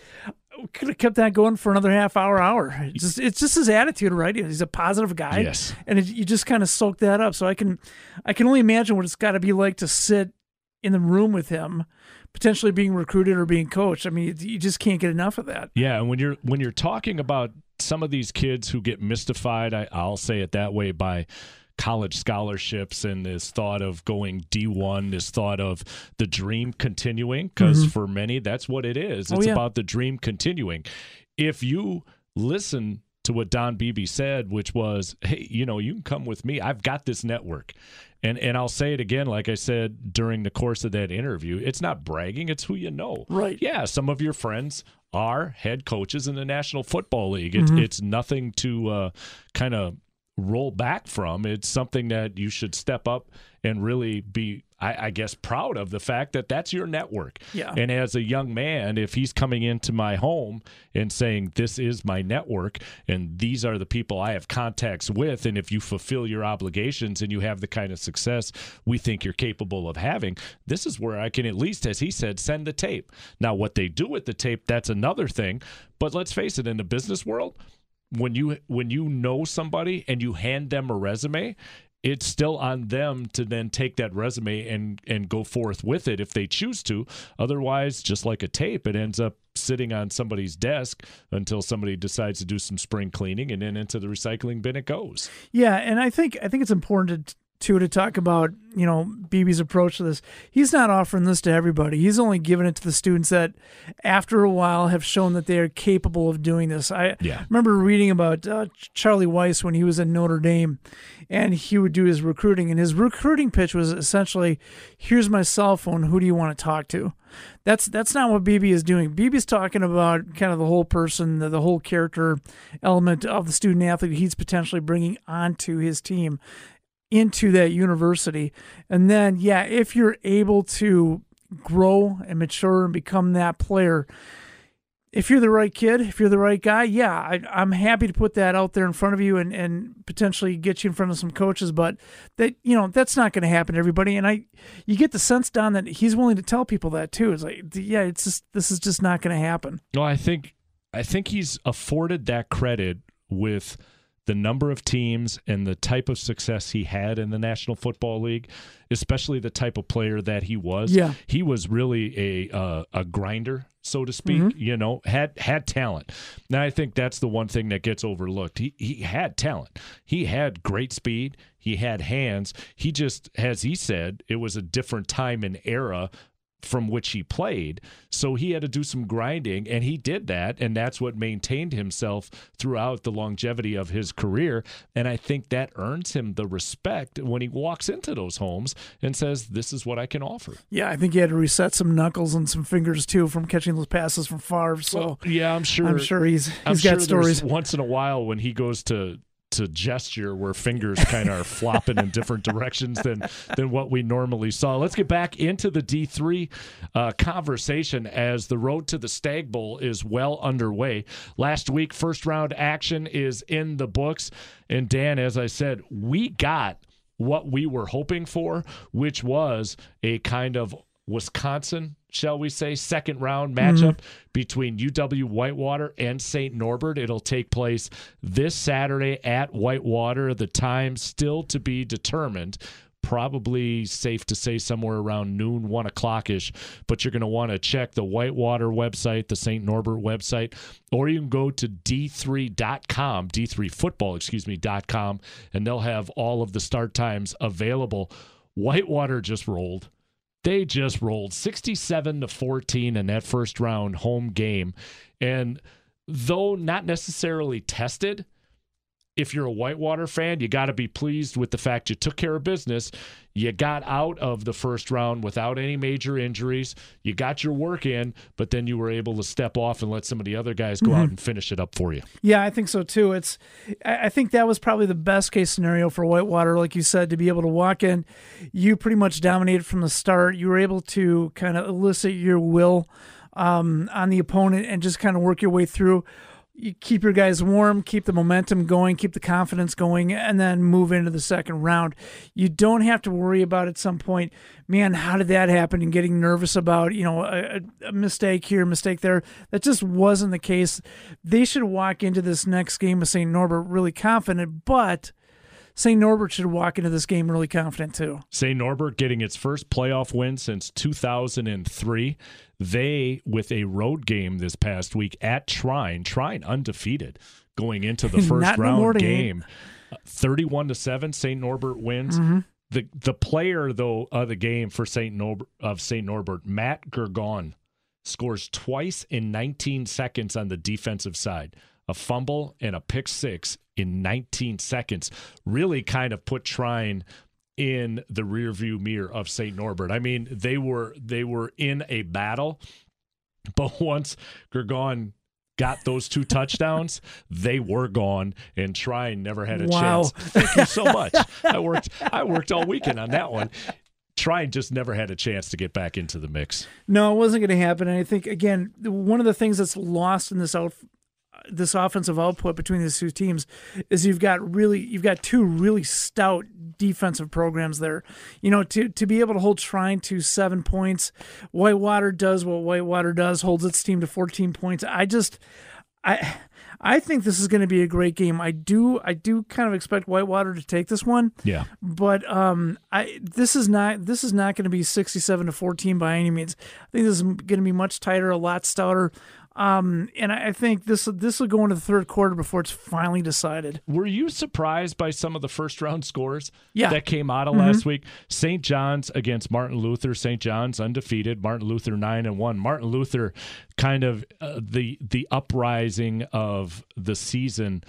could have kept that going for another half hour, hour. It's just, it's just his attitude, right? He's a positive guy, Yes. and it, you just kind of soak that up. So I can, I can only imagine what it's got to be like to sit in the room with him, potentially being recruited or being coached. I mean, you- just can't get enough of that. Yeah, and when you're when you're talking about some of these kids who get mystified, I, I'll say it that way by college scholarships and this thought of going D1, this thought of the dream continuing, because mm-hmm. for many that's what it is. Oh, It's yeah. about the dream continuing. If you listen to what Don Beebe said, which was, "Hey, you know, you can come with me. I've got this network." And and I'll say it again, like I said during the course of that interview, it's not bragging; it's who you know. Right. Yeah, some of your friends are head coaches in the National Football League. It's it's nothing to uh, kind of roll back from. It's something that you should step up and really be, I, I guess, proud of the fact that that's your network. Yeah. And as a young man, if he's coming into my home and saying, This is my network and these are the people I have contacts with, and if you fulfill your obligations and you have the kind of success we think you're capable of having, this is where I can at least, as he said, send the tape. Now, what they do with the tape, that's another thing. But let's face it, in the business world, when you when you know somebody and you hand them a resume it's still on them to then take that resume and and go forth with it if they choose to. Otherwise just like a tape it ends up sitting on somebody's desk until somebody decides to do some spring cleaning and then into the recycling bin it goes. Yeah, and I think I think it's important to, too to talk about you know Beebe's approach to this. He's not offering this to everybody. He's only giving it to the students that, after a while, have shown that they are capable of doing this. I Yeah. remember reading about uh, Charlie Weis when he was in Notre Dame, and he would do his recruiting, and his recruiting pitch was essentially, "Here's my cell phone. Who do you want to talk to?" That's that's not what Beebe is doing. Beebe's talking about kind of the whole person, the, the whole character element of the student athlete he's potentially bringing onto his team. Into that university. And then, yeah, if you're able to grow and mature and become that player, if you're the right kid, if you're the right guy, yeah, I, I'm happy to put that out there in front of you and, and potentially get you in front of some coaches. But that you know that's not going to happen to everybody. And I, you get the sense Don that he's willing to tell people that too. It's like, yeah, it's just this is just not going to happen. No, I think I think he's afforded that credit with the number of teams and the type of success he had in the National Football League, especially the type of player that he was. Yeah. He was really a uh, a grinder, so to speak, Mm-hmm. you know, had had talent. Now I think that's the one thing that gets overlooked. He he had talent. He had great speed, he had hands. He just as he said, it was a different time and era from which he played. So he had to do some grinding, and he did that. And that's what maintained himself throughout the longevity of his career. And I think that earns him the respect when he walks into those homes and says, This is what I can offer. Yeah, I think he had to reset some knuckles and some fingers too from catching those passes from Favre. So Well, yeah, I'm sure. I'm sure he's he's I'm got sure stories. once in a while when he goes to to gesture where fingers kind of are flopping in different directions than than what we normally saw. Let's get back into the D3 uh, conversation as the road to the Stag Bowl is well underway. Last week, first round action is in the books, and Dan, as I said, we got what we were hoping for, which was a kind of Wisconsin, shall we say, second round matchup mm-hmm. between UW Whitewater and St. Norbert. It'll take place this Saturday at Whitewater. The time still to be determined. Probably safe to say somewhere around noon, one o'clock ish. But you're going to want to check the Whitewater website, the St. Norbert website, or you can go to d3.com, d3football, excuse me, dot com, and they'll have all of the start times available. Whitewater just rolled they just rolled 67 to 14 in that first round home game. And though not necessarily tested if you're a whitewater fan you got to be pleased with the fact you took care of business you got out of the first round without any major injuries you got your work in but then you were able to step off and let some of the other guys go out and finish it up for you Yeah, I think so too. It's I I think that was probably the best case scenario for Whitewater, like you said, to be able to walk in. You pretty much dominated from the start. You were able to kind of elicit your will um, on the opponent and just kind of work your way through. You keep your guys warm, keep the momentum going, keep the confidence going, and then move into the second round. You don't have to worry about at some point, man, how did that happen? And getting nervous about, you know, a, a mistake here, mistake there. That just wasn't the case. They should walk into this next game with St. Norbert really confident, but St. Norbert should walk into this game really confident too. St. Norbert getting its first playoff win since 2003. They, with a road game this past week at Trine, Trine undefeated going into the first round game. 31 to 7, St. Norbert wins. Mm-hmm. The the player though of the game for St. Norbert of St. Norbert, Matt Gergon, scores twice in 19 seconds on the defensive side. A fumble and a pick six in 19 seconds really kind of put Trine in the rearview mirror of St. Norbert. I mean, they were they were in a battle, but once Gergon got those two touchdowns, they were gone, and Trine never had a Wow. chance. Thank you so much. I worked I worked all weekend on that one. Trine just never had a chance to get back into the mix. No, it wasn't going to happen. And I think again, one of the things that's lost in this out this offensive output between these two teams is you've got really you've got two really stout defensive programs there. You know, to to be able to hold Trine to seven points, Whitewater does what Whitewater does, holds its team to fourteen points. I just I I think this is going to be a great game. I do I do kind of expect Whitewater to take this one Yeah. but um, I this is not this is not going to be sixty seven to fourteen by any means. I think this is going to be much tighter, a lot stouter, um, and I think this this will go into the third quarter before it's finally decided. Were you surprised by some of the first round scores Yeah. that came out of last week? St. John's against Martin Luther. St. John's undefeated. Martin Luther nine and one. Martin Luther, kind of uh, the the uprising of the season.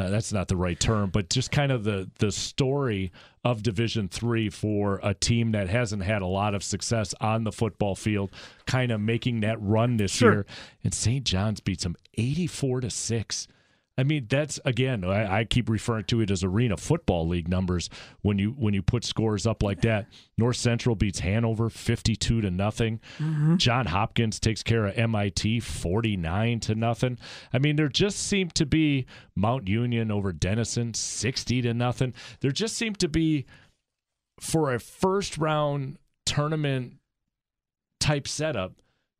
Uh, that's not the right term, but just kind of the the story of Division Three for a team that hasn't had a lot of success on the football field, kind of making that run this Sure. year. And St. John's beats them eighty four to six. I mean, that's again. I, I, keep referring to it as Arena Football League numbers. When you when you put scores up like that, North Central beats Hanover fifty-two to nothing. Mm-hmm. John Hopkins takes care of MIT forty-nine to nothing. I mean, there just seemed to be Mount Union over Denison sixty to nothing. There just seemed to be for a first round tournament type setup,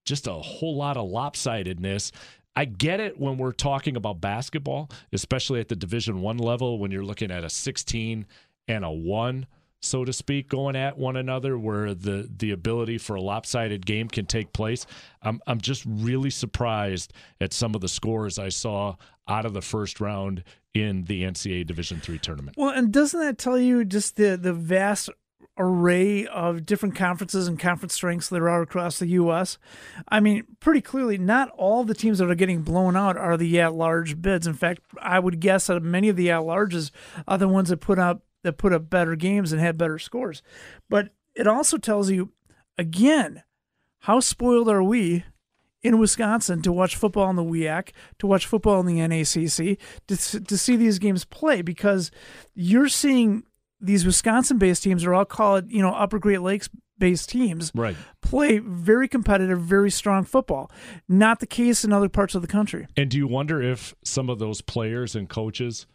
just a whole lot of lopsidedness. I get it when we're talking about basketball, especially at the Division One level, when you're looking at a 16 and a one, so to speak, going at one another, where the the ability for a lopsided game can take place. I'm I'm just really surprised at some of the scores I saw out of the first round in the NCAA Division Three tournament. Well, and doesn't that tell you just the the vast array of different conferences and conference strengths there are across the U.S. I mean, pretty clearly, not all the teams that are getting blown out are the at-large bids. In fact, I would guess that many of the at-larges are the ones that put up that put up better games and had better scores. But it also tells you, again, how spoiled are we in Wisconsin to watch football in the WIAC, to watch football in the NACC, to, to see these games play because you're seeing these Wisconsin-based teams, or I'll call it, you know, Upper Great Lakes-based teams, right. play very competitive, very strong football. Not the case in other parts of the country. And do you wonder if some of those players and coaches,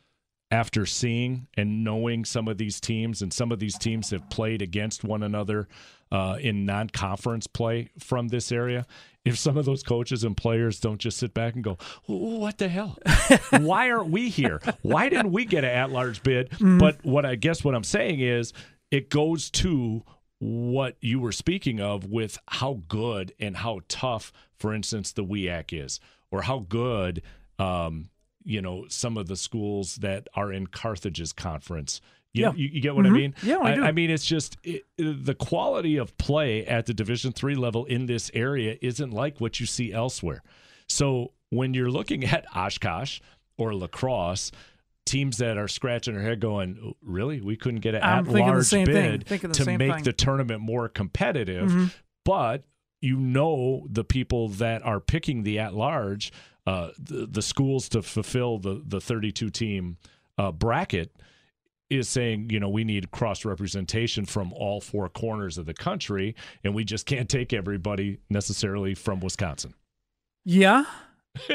after seeing and knowing some of these teams, and some of these teams have played against one another uh, in non-conference play from this area, if some of those coaches and players don't just sit back and go, "What the hell? Why aren't we here? Why didn't we get an at-large bid?" Mm-hmm. But what I guess what I'm saying is, it goes to what you were speaking of with how good and how tough, for instance, the WIAC is, or how good, um, you know, some of the schools that are in Carthage's conference you, yeah. you, you get what mm-hmm. I mean? Yeah, I, I, I mean it's just it, the quality of play at the Division three level in this area isn't like what you see elsewhere. So when you're looking at Oshkosh or La Crosse, teams that are scratching their head going, really, we couldn't get an at large bid to make thing. the tournament more competitive, mm-hmm. but you know the people that are picking the at large, uh, the, the schools to fulfill the the 32 team uh, bracket is saying, you know, we need cross representation from all four corners of the country, and we just can't take everybody necessarily from Wisconsin. Yeah.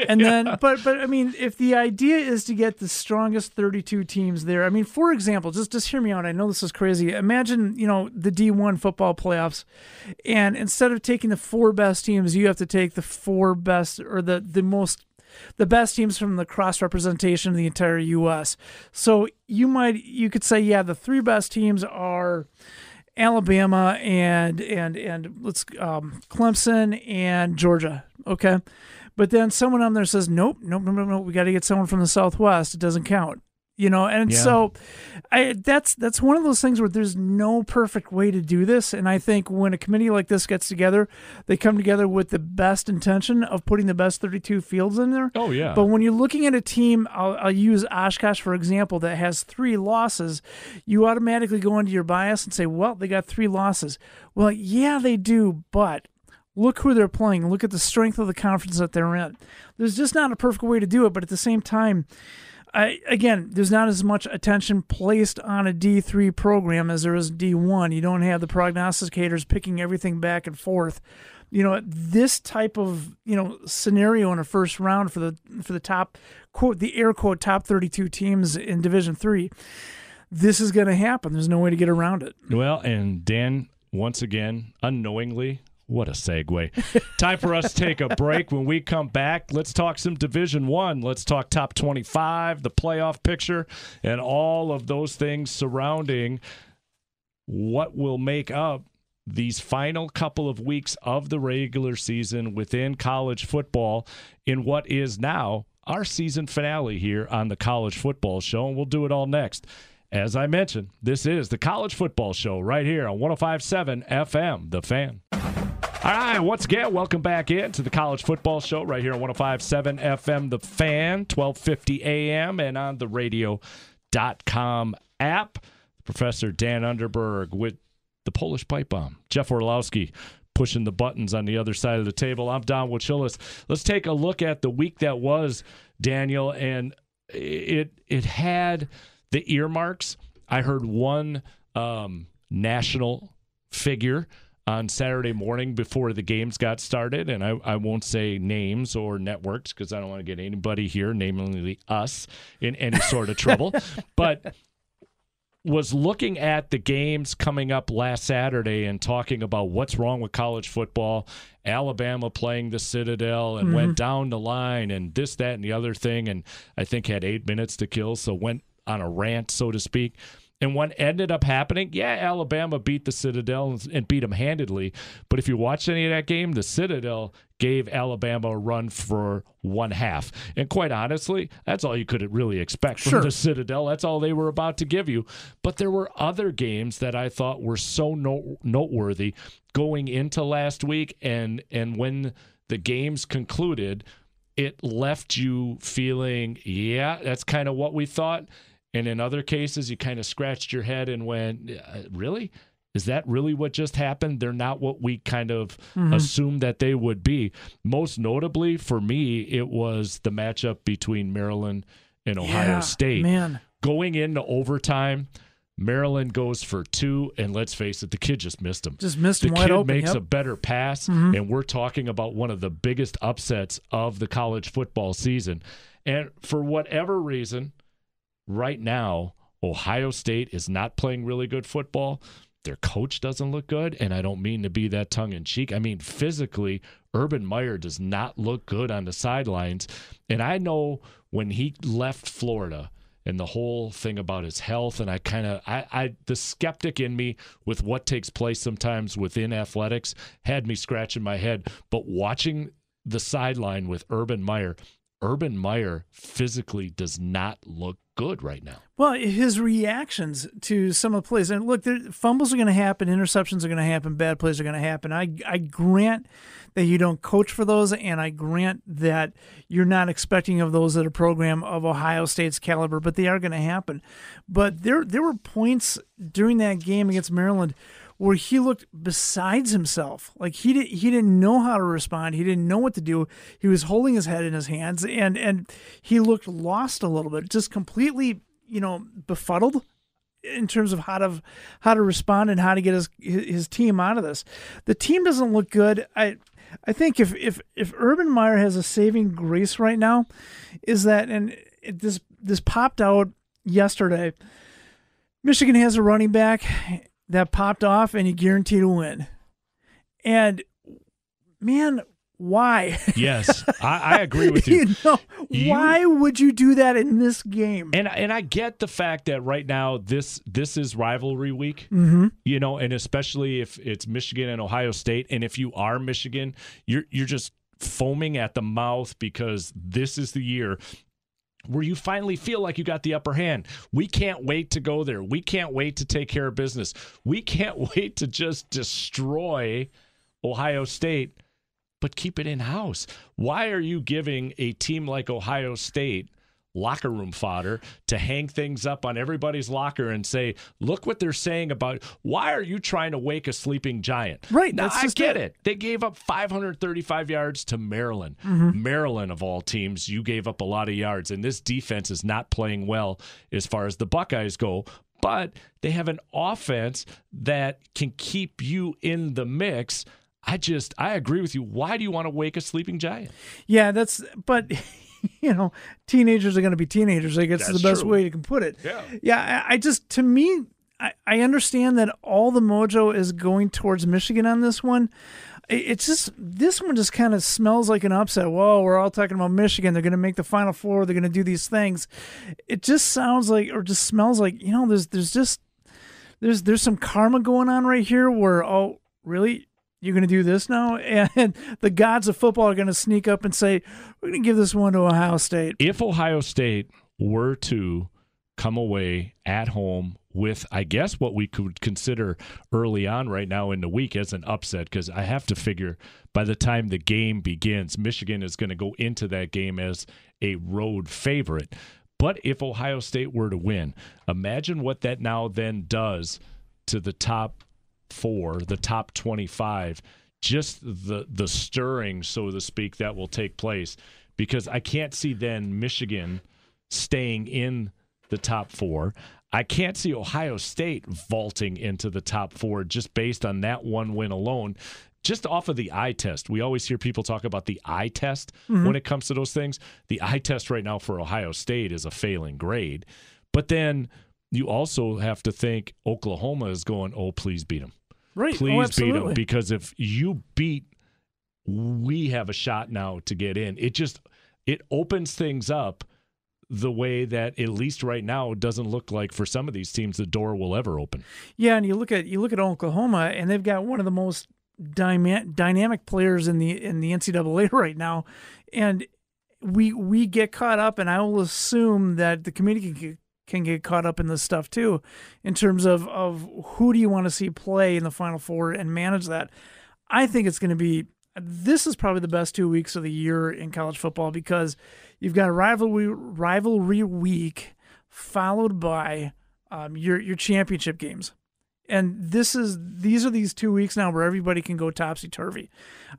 And yeah. then, but but I mean, if the idea is to get the strongest 32 teams there, I mean, for example, just just hear me out. I know this is crazy. Imagine, you know, the D1 football playoffs, and instead of taking the four best teams, you have to take the four best or the the most the best teams from the cross representation of the entire U.S. So you might you could say, yeah, the three best teams are Alabama and and and let's um, Clemson and Georgia. Okay, but then someone on there says, nope, nope, nope, nope, nope. We got to get someone from the Southwest. It doesn't count you know and yeah. so I, that's that's one of those things where there's no perfect way to do this and i think when a committee like this gets together they come together with the best intention of putting the best 32 fields in there oh yeah but when you're looking at a team i'll, I'll use oshkosh for example that has three losses you automatically go into your bias and say well they got three losses well yeah they do but Look who they're playing. Look at the strength of the conference that they're in. There's just not a perfect way to do it, but at the same time, I, again, there's not as much attention placed on a D3 program as there is D1. You don't have the prognosticators picking everything back and forth. You know, this type of, you know, scenario in a first round for the for the top quote the air quote top 32 teams in Division 3. This is going to happen. There's no way to get around it. Well, and Dan once again unknowingly what a segue. Time for us to take a break. When we come back, let's talk some Division One. Let's talk top 25, the playoff picture, and all of those things surrounding what will make up these final couple of weeks of the regular season within college football in what is now our season finale here on the College Football Show. And we'll do it all next. As I mentioned, this is the College Football Show right here on 1057 FM, The Fan. All right, once again, welcome back in to the College Football Show right here on 1057 FM The Fan, 1250 AM, and on the radio.com app. Professor Dan Underberg with the Polish Pipe Bomb. Jeff Orlowski pushing the buttons on the other side of the table. I'm Don Wachillis. Let's take a look at the week that was, Daniel. And it it had the earmarks. I heard one um, national figure on Saturday morning before the games got started, and I, I won't say names or networks because I don't want to get anybody here, namely us, in any sort of trouble. but was looking at the games coming up last Saturday and talking about what's wrong with college football. Alabama playing the Citadel and mm-hmm. went down the line and this, that, and the other thing. And I think had eight minutes to kill, so went on a rant, so to speak. And what ended up happening, yeah, Alabama beat the Citadel and beat them handedly. But if you watched any of that game, the Citadel gave Alabama a run for one half. And quite honestly, that's all you could really expect from sure. the Citadel. That's all they were about to give you. But there were other games that I thought were so noteworthy going into last week. And, and when the games concluded, it left you feeling, yeah, that's kind of what we thought and in other cases, you kind of scratched your head and went, uh, really? Is that really what just happened? They're not what we kind of mm-hmm. assumed that they would be. Most notably for me, it was the matchup between Maryland and Ohio yeah, State. Man. Going into overtime, Maryland goes for two, and let's face it, the kid just missed him. Just missed the him kid wide open. makes yep. a better pass, mm-hmm. and we're talking about one of the biggest upsets of the college football season. And for whatever reason, right now, Ohio State is not playing really good football. Their coach doesn't look good, and I don't mean to be that tongue in cheek. I mean, physically, Urban Meyer does not look good on the sidelines. And I know when he left Florida and the whole thing about his health, and I kind of, I, I, the skeptic in me with what takes place sometimes within athletics had me scratching my head. But watching the sideline with Urban Meyer, Urban Meyer physically does not look good right now. Well, his reactions to some of the plays, and look, fumbles are going to happen, interceptions are going to happen, bad plays are going to happen. I, I grant that you don't coach for those, and I grant that you're not expecting of those at a program of Ohio State's caliber, but they are going to happen. But there, there were points during that game against Maryland where he looked besides himself. Like he did, he didn't know how to respond. He didn't know what to do. He was holding his head in his hands, and and he looked lost a little bit, just completely, you know, befuddled in terms of how to how to respond and how to get his his team out of this. The team doesn't look good. I I think if if if Urban Meyer has a saving grace right now, is that and it, this this popped out yesterday. Michigan has a running back that popped off and he guaranteed a win. And man, why? Yes, I, I agree with you. you know, you, why would you do that in this game? And and I get the fact that right now this this is rivalry week. Mm-hmm. You know, and especially if it's Michigan and Ohio State, and if you are Michigan, you're you're just foaming at the mouth because this is the year where you finally feel like you got the upper hand. We can't wait to go there. We can't wait to take care of business. We can't wait to just destroy Ohio State, but keep it in house. Why are you giving a team like Ohio State locker room fodder to hang things up on everybody's locker and say, look what they're saying about why are you trying to wake a sleeping giant? Right. Now, I get it. it. They gave up 535 yards to Maryland. Mm-hmm. Maryland, of all teams, you gave up a lot of yards, and this defense is not playing well as far as the Buckeyes go. But they have an offense that can keep you in the mix. I just, I agree with you. Why do you want to wake a sleeping giant? Yeah, that's, but you know, teenagers are going to be teenagers. I guess That's the best true. way you can put it. Yeah. Yeah. I, I just, to me, I, I understand that all the mojo is going towards Michigan on this one. It's just this one just kind of smells like an upset. Whoa, we're all talking about Michigan. They're going to make the Final Four. They're going to do these things. It just sounds like, or just smells like, you know, there's there's just there's there's some karma going on right here. Where oh, really, you're going to do this now? And the gods of football are going to sneak up and say, we're going to give this one to Ohio State. If Ohio State were to come away at home with, I guess, what we could consider early on right now in the week as an upset, because I have to figure by the time the game begins, Michigan is going to go into that game as a road favorite. But if Ohio State were to win, imagine what that now then does to the top four, the top 25, just the the stirring, so to speak, that will take place. Because I can't see then Michigan staying in the top four. I can't see Ohio State vaulting into the top four just based on that one win alone. Just off of the eye test, we always hear people talk about the eye test mm-hmm. when it comes to those things. The eye test right now for Ohio State is a failing grade. But then you also have to think Oklahoma is going, oh, please beat them. Right. Oh, Please oh, beat them. Because if you beat, we have a shot now to get in. It just, it opens things up the way that at least right now doesn't look like for some of these teams the door will ever open. Yeah, and you look at you look at Oklahoma, and they've got one of the most dyma- dynamic players in the in the NCAA right now, and we we get caught up, and I will assume that the community can can get caught up in this stuff too, in terms of of who do you want to see play in the Final Four and manage that. I think it's going to be this is probably the best two weeks of the year in college football because you've got a rivalry rivalry week followed by um, your your championship games and this is these are these two weeks now where everybody can go topsy turvy.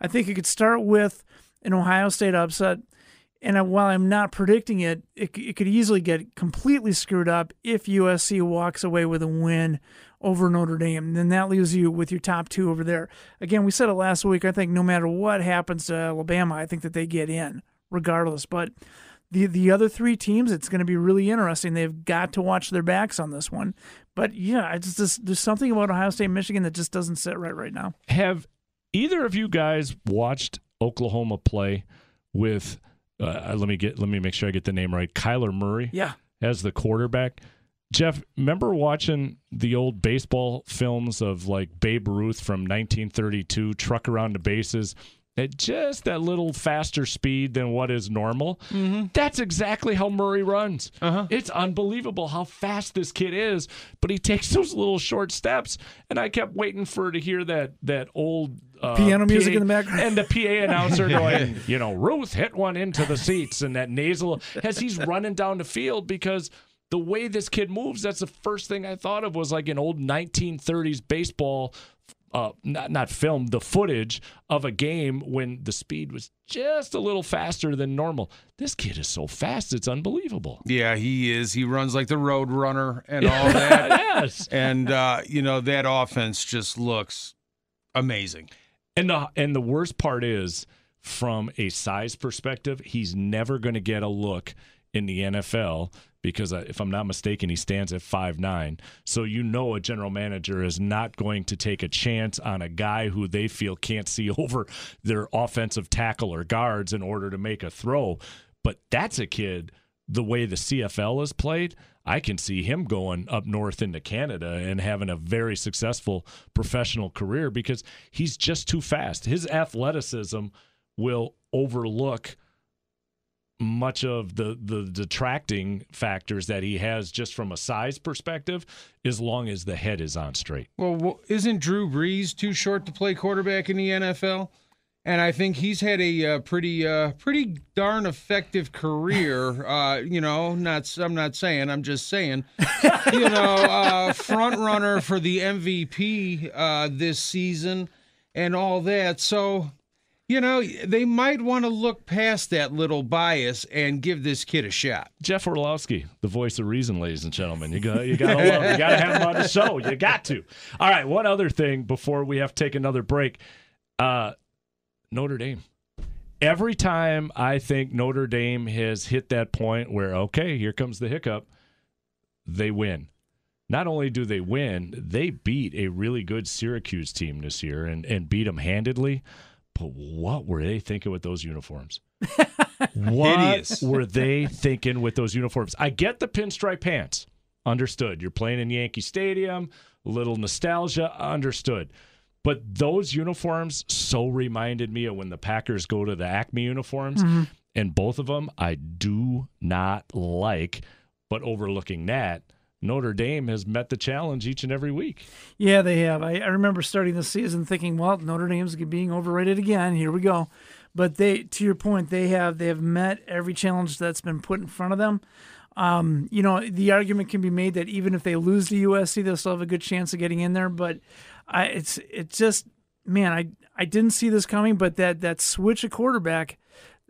I think it could start with an Ohio State upset, and while I'm not predicting it, it, it could easily get completely screwed up if USC walks away with a win over Notre Dame. Then that leaves you with your top two over there. Again, we said it last week. I think no matter what happens to Alabama, I think that they get in regardless. But the the other three teams, it's going to be really interesting. They've got to watch their backs on this one. But yeah, it's just there's something about Ohio State, and Michigan that just doesn't sit right right now. Have either of you guys watched Oklahoma play with uh, let me get let me make sure I get the name right. Kyler Murray Yeah, as the quarterback. Jeff, remember watching the old baseball films of like Babe Ruth from 1932 truck around the bases at just that little faster speed than what is normal? Mm-hmm. That's exactly how Murray runs. Uh-huh. It's unbelievable how fast this kid is, but he takes those little short steps. And I kept waiting for to hear that that old uh, Piano music PA in the background. and the PA announcer going, you know, Ruth hit one into the seats, and that nasal as he's running down the field because the way this kid moves, that's the first thing I thought of was like an old 1930s baseball. Uh, not not film the footage of a game when the speed was just a little faster than normal. This kid is so fast, it's unbelievable. Yeah, he is. He runs like the road runner and all that. yes, and uh, you know that offense just looks amazing. And the and the worst part is, from a size perspective, he's never going to get a look in the NFL because if I'm not mistaken, he stands at five nine. So you know a general manager is not going to take a chance on a guy who they feel can't see over their offensive tackle or guards in order to make a throw. But that's a kid. The way the CFL is played, I can see him going up north into Canada and having a very successful professional career because he's just too fast. His athleticism will overlook much of the the detracting factors that he has just from a size perspective as long as the head is on straight. Well, isn't Drew Brees too short to play quarterback in the NFL? And I think he's had a uh, pretty, uh, pretty darn effective career. Uh, you know, not I'm not saying, I'm just saying. you know, uh, front runner for the MVP uh, this season and all that. So, you know, they might want to look past that little bias and give this kid a shot. Jeff Orlowski, the voice of reason, ladies and gentlemen. You got you got to love, you got to have him on the show. You got to. All right, one other thing before we have to take another break. Uh, Notre Dame. Every time I think Notre Dame has hit that point where okay, here comes the hiccup, they win. Not only do they win, they beat a really good Syracuse team this year and, and beat them handedly. But what were they thinking with those uniforms? what Hideous. were they thinking with those uniforms? I get the pinstripe pants. Understood. You're playing in Yankee Stadium, a little nostalgia, understood. But those uniforms so reminded me of when the Packers go to the Acme uniforms. Mm-hmm. And both of them I do not like. But overlooking that, Notre Dame has met the challenge each and every week. Yeah, they have. I, I remember starting the season thinking, well, Notre Dame's being overrated again. Here we go. But they, to your point, they have they have met every challenge that's been put in front of them. Um, you know, the argument can be made that even if they lose to USC, they'll still have a good chance of getting in there. But I, it's it's just man, I I didn't see this coming. But that that switch of quarterback,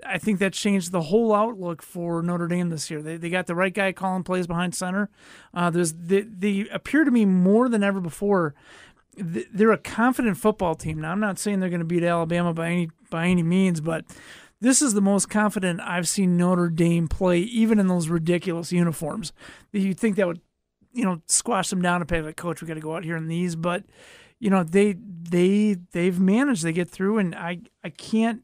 I think that changed the whole outlook for Notre Dame this year. They, they got the right guy calling plays behind center. Uh, there's they, they appear to me more than ever before. They're a confident football team. Now I'm not saying they're going to beat Alabama by any by any means, but this is the most confident I've seen Notre Dame play, even in those ridiculous uniforms. You'd think that would, you know, squash them down and pay like, coach, we got to go out here in these, but you know they they they've managed. They get through, and I I can't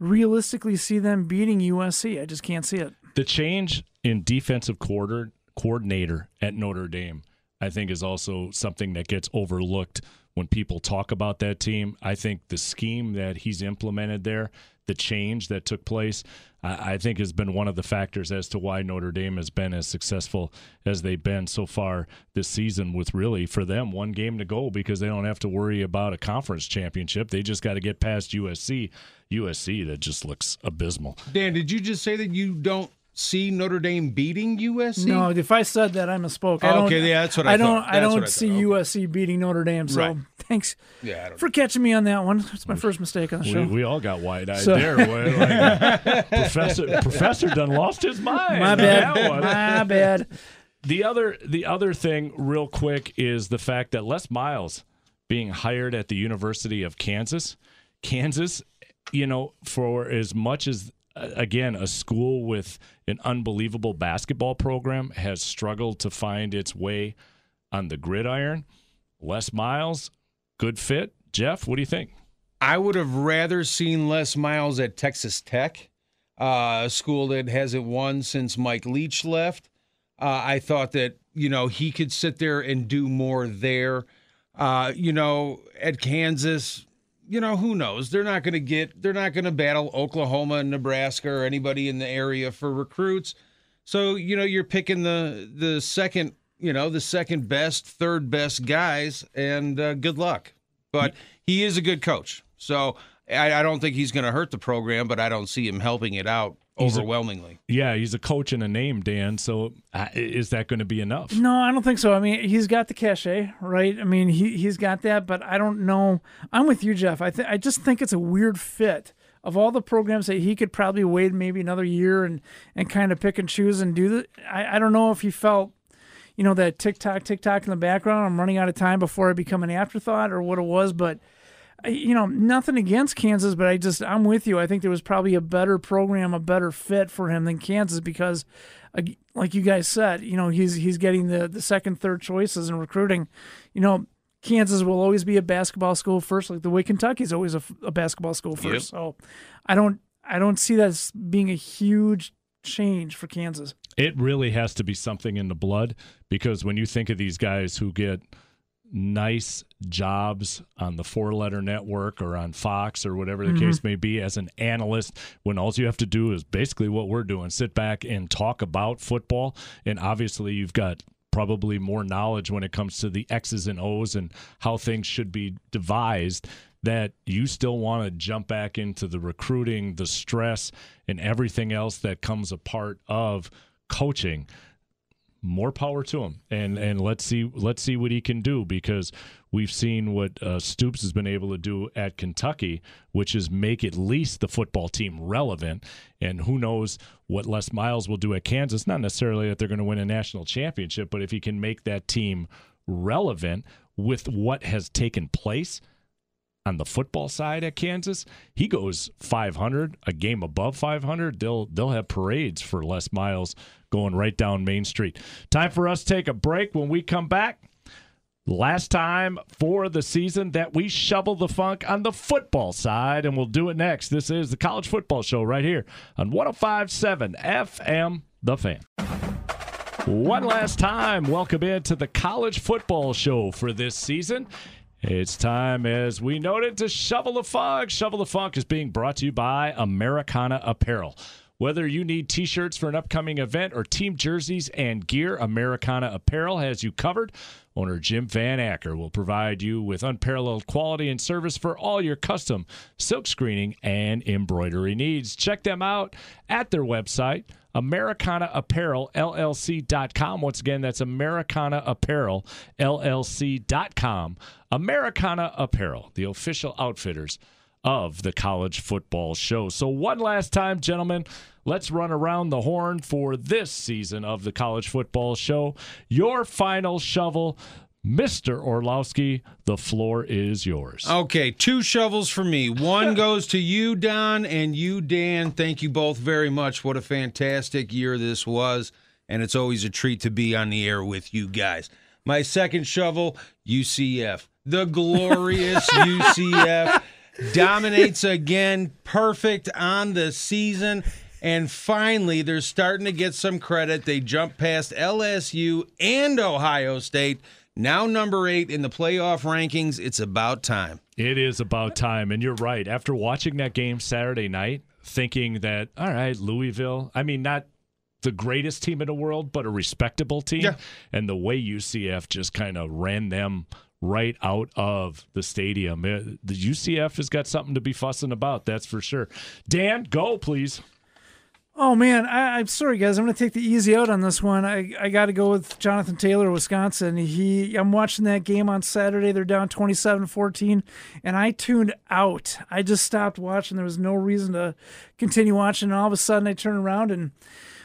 realistically see them beating USC. I just can't see it. The change in defensive quarter coordinator at Notre Dame, I think, is also something that gets overlooked when people talk about that team. I think the scheme that he's implemented there, the change that took place, I, think has been one of the factors as to why Notre Dame has been as successful as they've been so far this season. With really for them one game to go because they don't have to worry about a conference championship. They just got to get past USC. USC that just looks abysmal. Dan, did you just say that you don't see Notre Dame beating USC? No, if I said that, I misspoke. I oh, don't, okay, yeah, that's what I, I don't. I don't see okay. USC beating Notre Dame. So right. thanks yeah, for catching me on that one. It's my first mistake on the show. We, we all got wide eyed so. there. Like, professor Professor done lost his mind. My bad. My bad. The other the other thing, real quick, is the fact that Les Miles being hired at the University of Kansas. Kansas, you know, for as much as again, a school with an unbelievable basketball program has struggled to find its way on the gridiron. Les Miles, good fit. Jeff, what do you think? I would have rather seen Les Miles at Texas Tech, uh, a school that hasn't won since Mike Leach left. Uh, I thought that you know he could sit there and do more there. Uh, you know, at Kansas, you know, who knows? They're not going to get, they're not going to battle Oklahoma and Nebraska or anybody in the area for recruits. So, you know, you're picking the the second, you know, the second best, third best guys, and uh, good luck. But he is a good coach. So I, I don't think he's going to hurt the program, but I don't see him helping it out he's overwhelmingly. A, yeah, he's a coach and a name, Dan. So uh, is that going to be enough? No, I don't think so. I mean, he's got the cachet, right? I mean, he he's got that, but I don't know. I'm with you, Jeff. I th- I just think it's a weird fit. Of all the programs that he could probably wait maybe another year and and kind of pick and choose and do the. I, I don't know if he felt you know that tick tock tick tock in the background. I'm running out of time before I become an afterthought or what it was, but you know, nothing against Kansas, but I just I'm with you. I think there was probably a better program, a better fit for him than Kansas because, like you guys said, you know, he's he's getting the the second, third choices in recruiting. You know, Kansas will always be a basketball school first, like the way Kentucky's always a, a basketball school first. Yep. So, I don't I don't see that as being a huge change for Kansas. It really has to be something in the blood because when you think of these guys who get nice jobs on the four letter network or on Fox or whatever the mm-hmm. case may be as an analyst when all you have to do is basically what we're doing sit back and talk about football. And obviously, you've got probably more knowledge when it comes to the X's and O's and how things should be devised that you still want to jump back into the recruiting, the stress, and everything else that comes a part of coaching more power to him and and let's see let's see what he can do because we've seen what uh, Stoops has been able to do at Kentucky which is make at least the football team relevant and who knows what Les Miles will do at Kansas not necessarily that they're going to win a national championship but if he can make that team relevant with what has taken place on the football side at Kansas, he goes 500, a game above 500. They'll they'll have parades for Les Miles going right down Main Street. Time for us to take a break. When we come back, last time for the season that we shovel the funk on the football side, and we'll do it next. This is the College Football Show right here on 1057 FM, The Fan. One last time, welcome into the College Football Show for this season. It's time, as we noted, to Shovel the Funk. Shovel the Funk is being brought to you by Americana Apparel. Whether you need t shirts for an upcoming event or team jerseys and gear, Americana Apparel has you covered. Owner Jim Van Acker will provide you with unparalleled quality and service for all your custom silk screening and embroidery needs. Check them out at their website, AmericanaApparelLLC.com. Once again, that's AmericanaApparelLLC.com. Americana Apparel, the official outfitters of the college football show. So, one last time, gentlemen, let's run around the horn for this season of the college football show. Your final shovel. Mr. Orlowski, the floor is yours. Okay, two shovels for me. One goes to you, Don, and you, Dan. Thank you both very much. What a fantastic year this was. And it's always a treat to be on the air with you guys. My second shovel, UCF. The glorious UCF dominates again, perfect on the season. And finally, they're starting to get some credit. They jump past LSU and Ohio State. Now, number eight in the playoff rankings. It's about time. It is about time. And you're right. After watching that game Saturday night, thinking that, all right, Louisville, I mean, not the greatest team in the world, but a respectable team. Yeah. And the way UCF just kind of ran them right out of the stadium. Uh, The UCF has got something to be fussing about, that's for sure. Dan, go, please. Oh man, I, I'm sorry guys. I'm going to take the easy out on this one. I, I got to go with Jonathan Taylor, Wisconsin. He, I'm watching that game on Saturday. They're down 27-14, and I tuned out. I just stopped watching. There was no reason to continue watching. And all of a sudden, I turn around and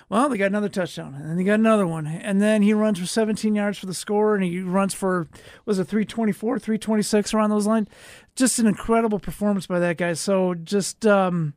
well, they got another touchdown, and then they got another one, and then he runs for 17 yards for the score, and he runs for was it 324, 326 around those lines. Just an incredible performance by that guy. So just. um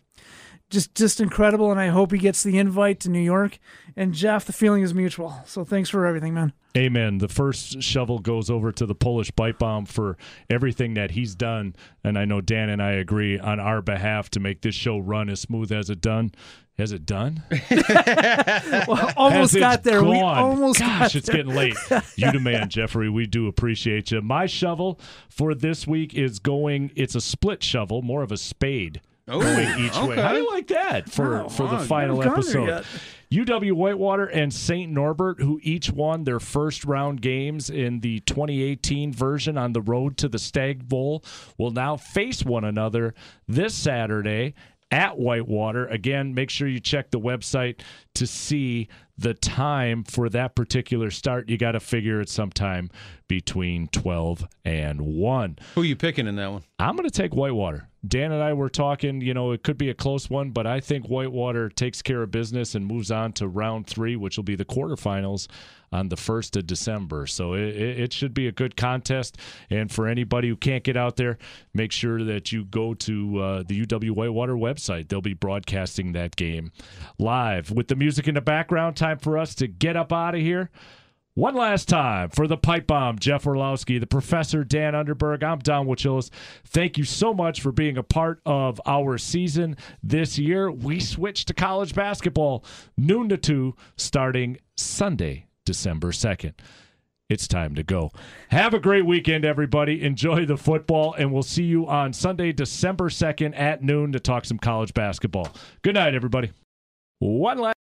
just just incredible and i hope he gets the invite to new york and jeff the feeling is mutual so thanks for everything man Amen. The first shovel goes over to the Polish pipe bomb for everything that he's done. And I know Dan and I agree on our behalf to make this show run as smooth as it done. Has it done? well, almost Has it got there we almost Gosh, got it's there. getting late. You the man, Jeffrey. We do appreciate you. My shovel for this week is going. It's a split shovel, more of a spade. Oh, going each way. okay. How do you like that for Oh, for the final haven't gone there episode? UW Whitewater and St. Norbert, who each won their first round games in the 2018 version on the road to the Stagg Bowl, will now face one another this Saturday at Whitewater. Again, make sure you check the website to see the time for that particular start. You got to figure it's sometime between 12 and 1. Who are you picking in that one? I'm going to take Whitewater. Dan and I were talking, you know, it could be a close one, but I think Whitewater takes care of business and moves on to round three, which will be the quarterfinals on the 1st of December. So it, it it should be a good contest. And for anybody who can't get out there, make sure that you go to uh, the UW Whitewater website. They'll be broadcasting that game live with the music in the background. Time for us to get up out of here. One last time for the pipe bomb, Jeff Orlowski, the professor Dan Underberg. I'm Don Wachillis. Thank you so much for being a part of our season this year. We switch to college basketball, noon to two, starting Sunday, December 2nd. It's time to go. Have a great weekend, everybody. Enjoy the football, and we'll see you on Sunday, December 2nd at noon to talk some college basketball. Good night, everybody. One last